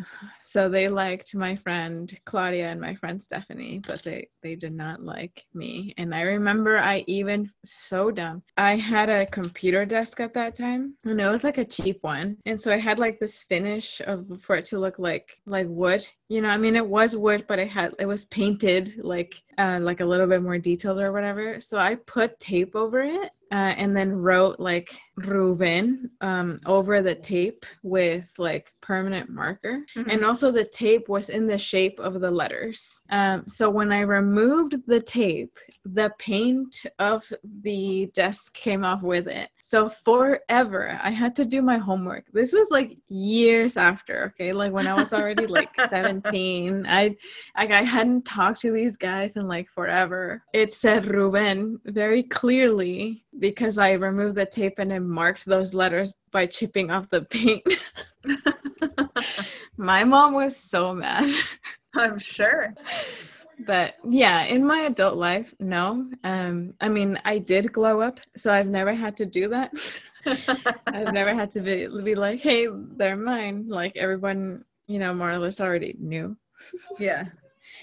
so they liked my friend Claudia and my friend Stephanie, but they they did not like me. And I remember I even so dumb. I had a computer desk at that time, and it was like a cheap one. And so I had like this finish of for it to look like like wood. You know, I mean it was wood, but it had it was painted like uh like a little bit more detailed or whatever. So I put tape over it uh, and then wrote like Ruben um, over the tape with like permanent marker. Mhm. And also the tape was in the shape of the letters. Um, so when I removed the tape, the paint of the desk came off with it. So forever, I had to do my homework. This was like years after, okay? Like when I was already like 17. I like I hadn't talked to these guys in like forever. It said Ruben very clearly because I removed the tape and it marked those letters by chipping off the paint. My mom was so mad. I'm sure. But yeah, in my adult life, no. Um I mean, I did glow up, so I've never had to do that. I've never had to be be like, "Hey, they're mine." Like everyone, you know, more or less already knew. yeah.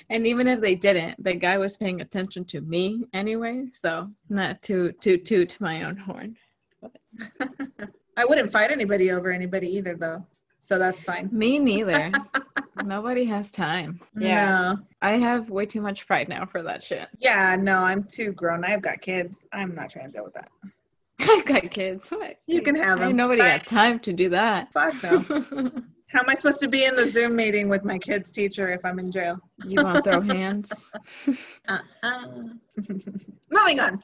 And even if they didn't, the guy was paying attention to me anyway, so not to to toot my own horn. I wouldn't fight anybody over anybody either, though. So that's fine. Me neither. Nobody has time. Yeah. No. I have way too much pride now for that shit. Yeah, no, I'm too grown. I've got kids. I'm not trying to deal with that. I've got kids. You can have Ain't them. Nobody Bye. got time to do that. Fuck no. How am I supposed to be in the Zoom meeting with my kid's teacher if I'm in jail? you want to throw hands? Uh-uh. Moving on.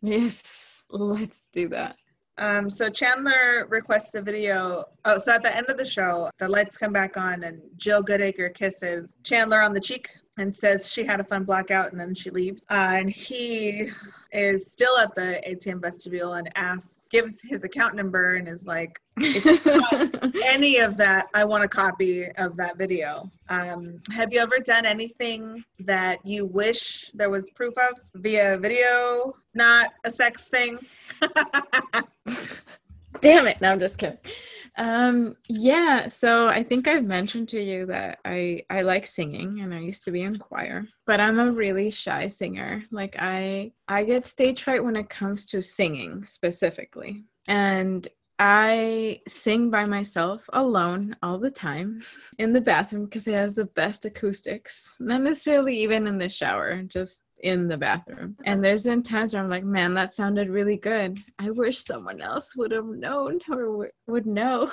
Yes, let's do that. Um, so Chandler requests a video. Oh, so at the end of the show, the lights come back on and Jill Goodacre kisses Chandler on the cheek and says she had a fun blackout and then she leaves. Uh, and he is still at the ATM vestibule and asks, gives his account number and is like, any of that, I want a copy of that video. Um, have you ever done anything that you wish there was proof of via video, not a sex thing? Damn it. No, I'm just kidding. Um, yeah, so I think I've mentioned to you that I I like singing and I used to be in choir, but I'm a really shy singer. Like I I get stage fright when it comes to singing specifically. And I sing by myself alone all the time in the bathroom because it has the best acoustics. Not necessarily even in the shower, just in the bathroom. And there's been times where I'm like, man, that sounded really good. I wish someone else would have known or w- would know.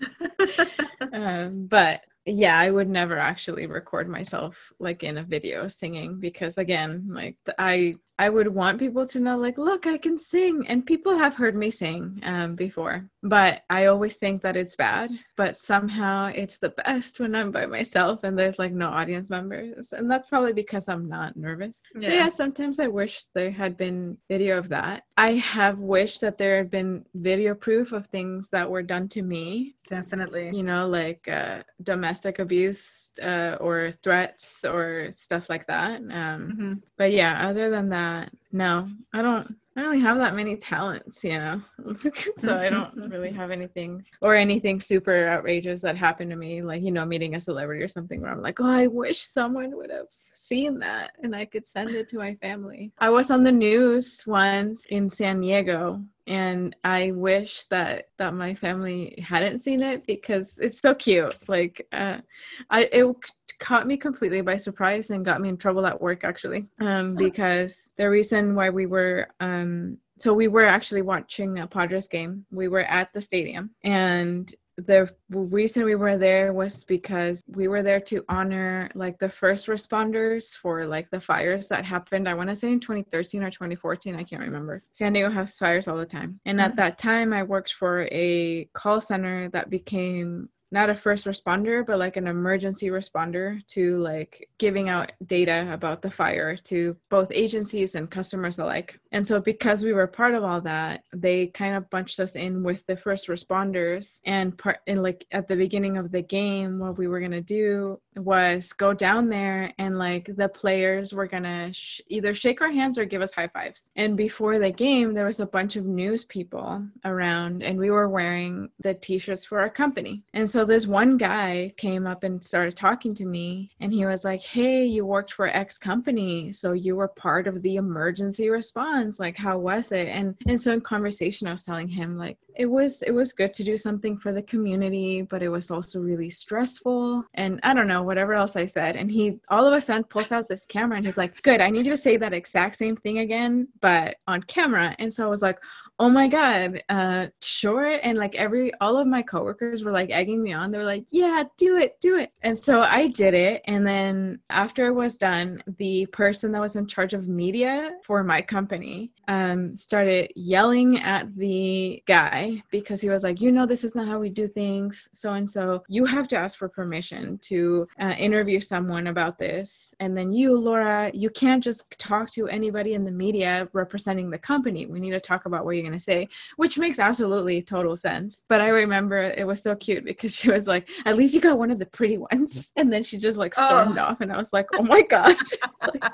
um, but yeah, I would never actually record myself like in a video singing because again, like th- I I would want people to know like, look, I can sing, and people have heard me sing um, before, but I always think that it's bad. But somehow it's the best when I'm by myself and there's like no audience members, and that's probably because I'm not nervous. So yeah, sometimes I wish there had been video of that. I have wished that there had been video proof of things that were done to me Definitely. you know, like uh, domestic abuse uh, or threats or stuff like that. Um, Mhm. but yeah, other than that, no, I don't. I don't really have that many talents, you know. so I don't really have anything or anything super outrageous that happened to me, like you know, meeting a celebrity or something where I'm like, oh, I wish someone would have seen that and I could send it to my family. I was on the news once in San Diego and I wish that that my family hadn't seen it because it's so cute. Like, uh, I it caught me completely by surprise and got me in trouble at work actually, um, because the reason why we were um so we were actually watching a Padres game. We were at the stadium and the reason we were there was because we were there to honor like the first responders for like the fires that happened. I want to say in 2013 or 2014 i can't remember. San diego has fires all the time. And at that time i worked for a call center that became not a first responder but like an emergency responder to like giving out data about the fire to both agencies and customers alike and so because we were part of all that they kind of bunched us in with the first responders and part in like at the beginning of the game what we were going to do was go down there and like the players were gonna sh- either shake our hands or give us high fives. And before the game, there was a bunch of news people around, and we were wearing the t shirts for our company. And so this one guy came up and started talking to me, and he was like, Hey, you worked for X company, so you were part of the emergency response. Like, how was it? And and so in conversation, I was telling him like it was it was good to do something for the community, but it was also really stressful. And I don't know whatever else I said. And he all of a sudden pulls out this camera and he's like, Good, I need you to say that exact same thing again, but on camera. And so I was like, oh my god uh sure and like every all of my coworkers were like egging me on. They were like yeah do it do it. And so i did it and then after it was done the person that was in charge of media for my company um started yelling at the guy because he was like you know this is not how we do things so and so you have to ask for permission to uh, interview someone about this. And then you laura you can't just talk to anybody in the media representing the company. We need to talk about where you're going to say, which makes absolutely total sense. But I remember it was so cute because she was like, at least you got one of the pretty ones. And then she just like stormed oh. off. And I was like, oh my gosh. like,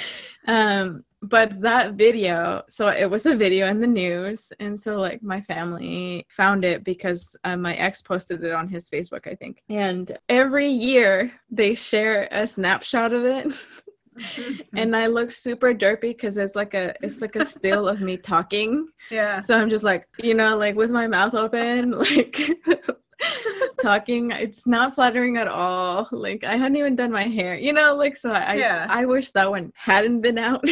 um, but that video, so it was a video in the news. And so like my family found it because uh, my ex posted it on his Facebook, I think. And every year they share a snapshot of it. and I look super derpy because it's like a it's like a still of me talking. Yeah. So I'm just like, you know, like with my mouth open, like talking. It's not flattering at all. Like I hadn't even done my hair, you know, like so I yeah. I, I wish that one hadn't been out.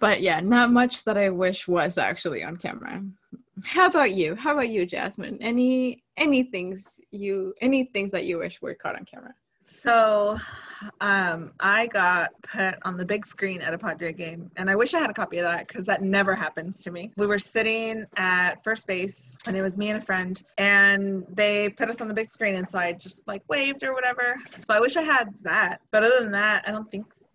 but yeah, not much that I wish was actually on camera. How about you? How about you, Jasmine? Any any things you any things that you wish were caught on camera? So um, I got put on the big screen at a Padre game, and I wish I had a copy of that because that never happens to me. We were sitting at first base, and it was me and a friend, and they put us on the big screen, and so I just like waved or whatever. So I wish I had that, but other than that, I don't think so.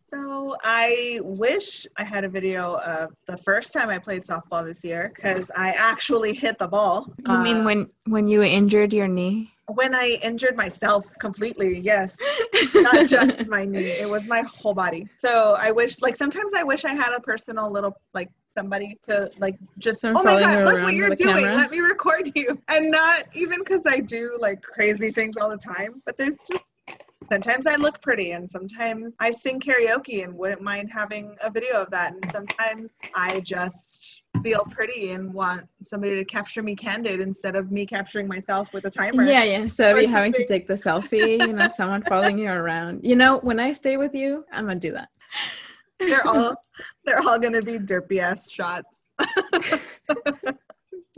I wish I had a video of the first time I played softball this year because I actually hit the ball. You uh, mean when when you injured your knee? when I injured myself completely, yes, not just my knee, it was my whole body. So I wish, like, sometimes I wish I had a personal little, like, somebody to, like, just, oh my God, look what you're doing. Camera. Let me record you. And not even because I do, like, crazy things all the time, but there's just, sometimes I look pretty and sometimes I sing karaoke and wouldn't mind having a video of that. And sometimes I just feel pretty and want somebody to capture me candid instead of me capturing myself with a timer. Yeah, yeah. So you having to take the selfie, you know, someone following you around. You know, when I stay with you, I'm gonna do that. They're all they're all gonna be derpy ass shots.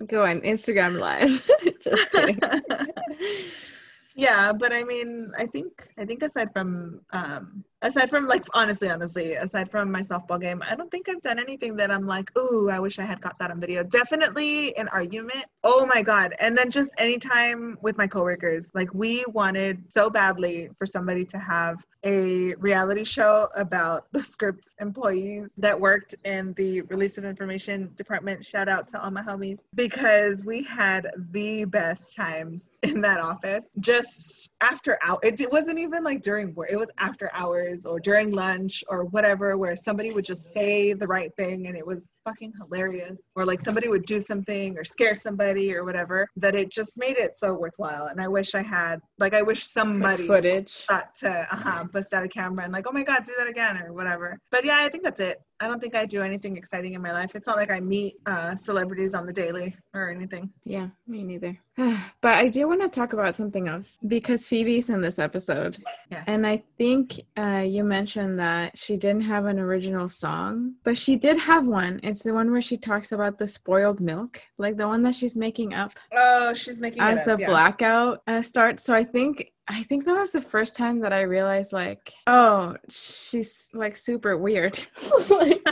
Go on Instagram live. Just kidding. Yeah, but I mean, I think I think aside from um aside from like honestly honestly aside from my softball game i don't think i've done anything that i'm like ooh i wish i had got that on video. Definitely an argument. Oh my god. And then just anytime with my coworkers like we wanted so badly for somebody to have a reality show about the Scripps employees that worked in the release of information department. Shout out to all my homies because we had the best times in that office just after out it, it wasn't even like during work it was after hours hours or during lunch or whatever where somebody would just say the right thing and it was fucking hilarious or like somebody would do something or scare somebody or whatever that it just made it so worthwhile. And i wish i had like i wish somebody footage? thought to uh-huh, bust out a camera and like oh my god do that again or whatever. But yeah i think that's it I don't think I do anything exciting in my life. It's not like I meet uh, celebrities on the daily or anything. Yeah, me neither. but I do want to talk about something else because Phoebe's in this episode. Yes. And I think uh, you mentioned that she didn't have an original song, but she did have one. It's the one where she talks about the spoiled milk, like the one that she's making up oh, she's making as up, the yeah. blackout uh, starts. So I think I think that was the first time that I realized, like, oh, she's like super weird. Like-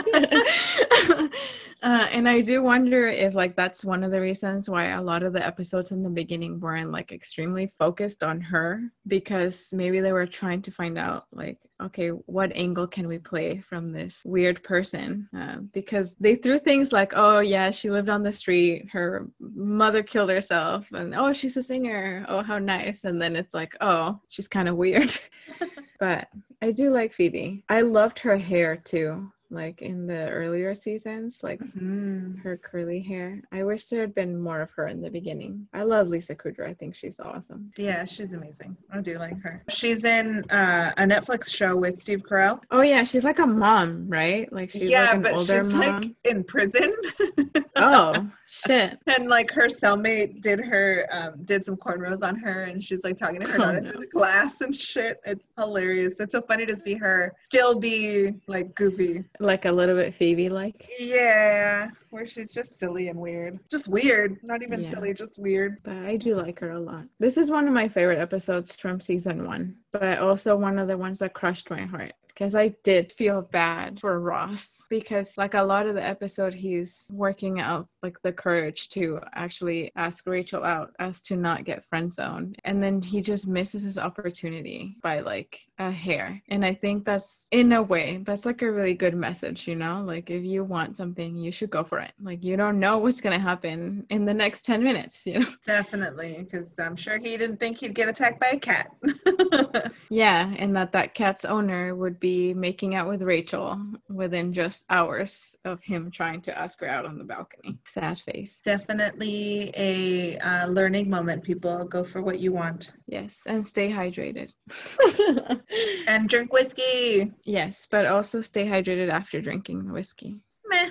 uh, and I do wonder if like that's one of the reasons why a lot of the episodes in the beginning weren't like extremely focused on her because maybe they were trying to find out like okay what angle can we play from this weird person uh, because they threw things like oh yeah she lived on the street her mother killed herself and oh she's a singer oh how nice and then it's like oh she's kind of weird but I do like Phoebe. I loved her hair too, like in the earlier seasons, like Mhm. her curly hair. I wish there had been more of her in the beginning. I love Lisa Kudrow. I think she's awesome. Yeah, she's amazing. I do like her. She's in uh, a Netflix show with Steve Carell. Oh yeah, she's like a mom, right? Like she's yeah, like but she's mom. like in prison. oh shit. and like her cellmate did her um, did some cornrows on her and she's like talking to her Oh, daughter no. through the glass and shit it's hilarious it's so funny to see her still be like goofy Like a little bit Phoebe like. yeah where she's just silly and weird just weird not even Yeah. silly just weird But I do like her a lot. This is one of my favorite episodes from season one, but also one of the ones that crushed my heart. Because I did feel bad for Ross because, like, a lot of the episode, he's working out like the courage to actually ask Rachel out as to not get friend zoned. And then he just misses his opportunity by like a hair. And I think that's, in a way, that's like a really good message, you know? Like, if you want something, you should go for it. Like, you don't know what's going to happen in the next 10 minutes, you know? definitely because i'm sure he didn't think he'd get attacked by a cat Yeah, and that that cat's owner would be making out with Rachel within just hours of him trying to ask her out on the balcony. Sad face. definitely a uh, learning moment people go for what you want Yes, and stay hydrated. and drink whiskey yes, but also stay hydrated after drinking the whiskey. Meh.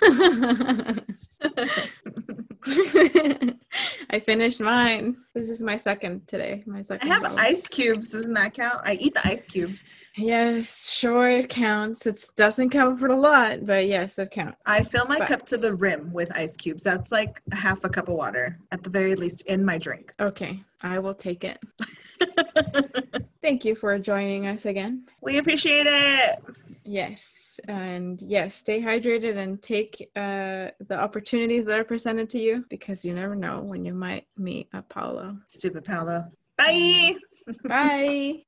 I finished mine. This is my second today. My second. i have bottle. ice cubes doesn't that count i eat the ice cubes Yes, sure it counts. It doesn't count for a lot, but yes, it counts. I fill my But- cup to the rim with ice cubes. That's like half a cup of water, at the very least, in my drink. Okay, I will take it. Thank you for joining us again. we appreciate it. Yes, and yes, stay hydrated and take uh, the opportunities that are presented to you because you never know when you might meet Apollo. Stupid Paolo. Bye. Bye.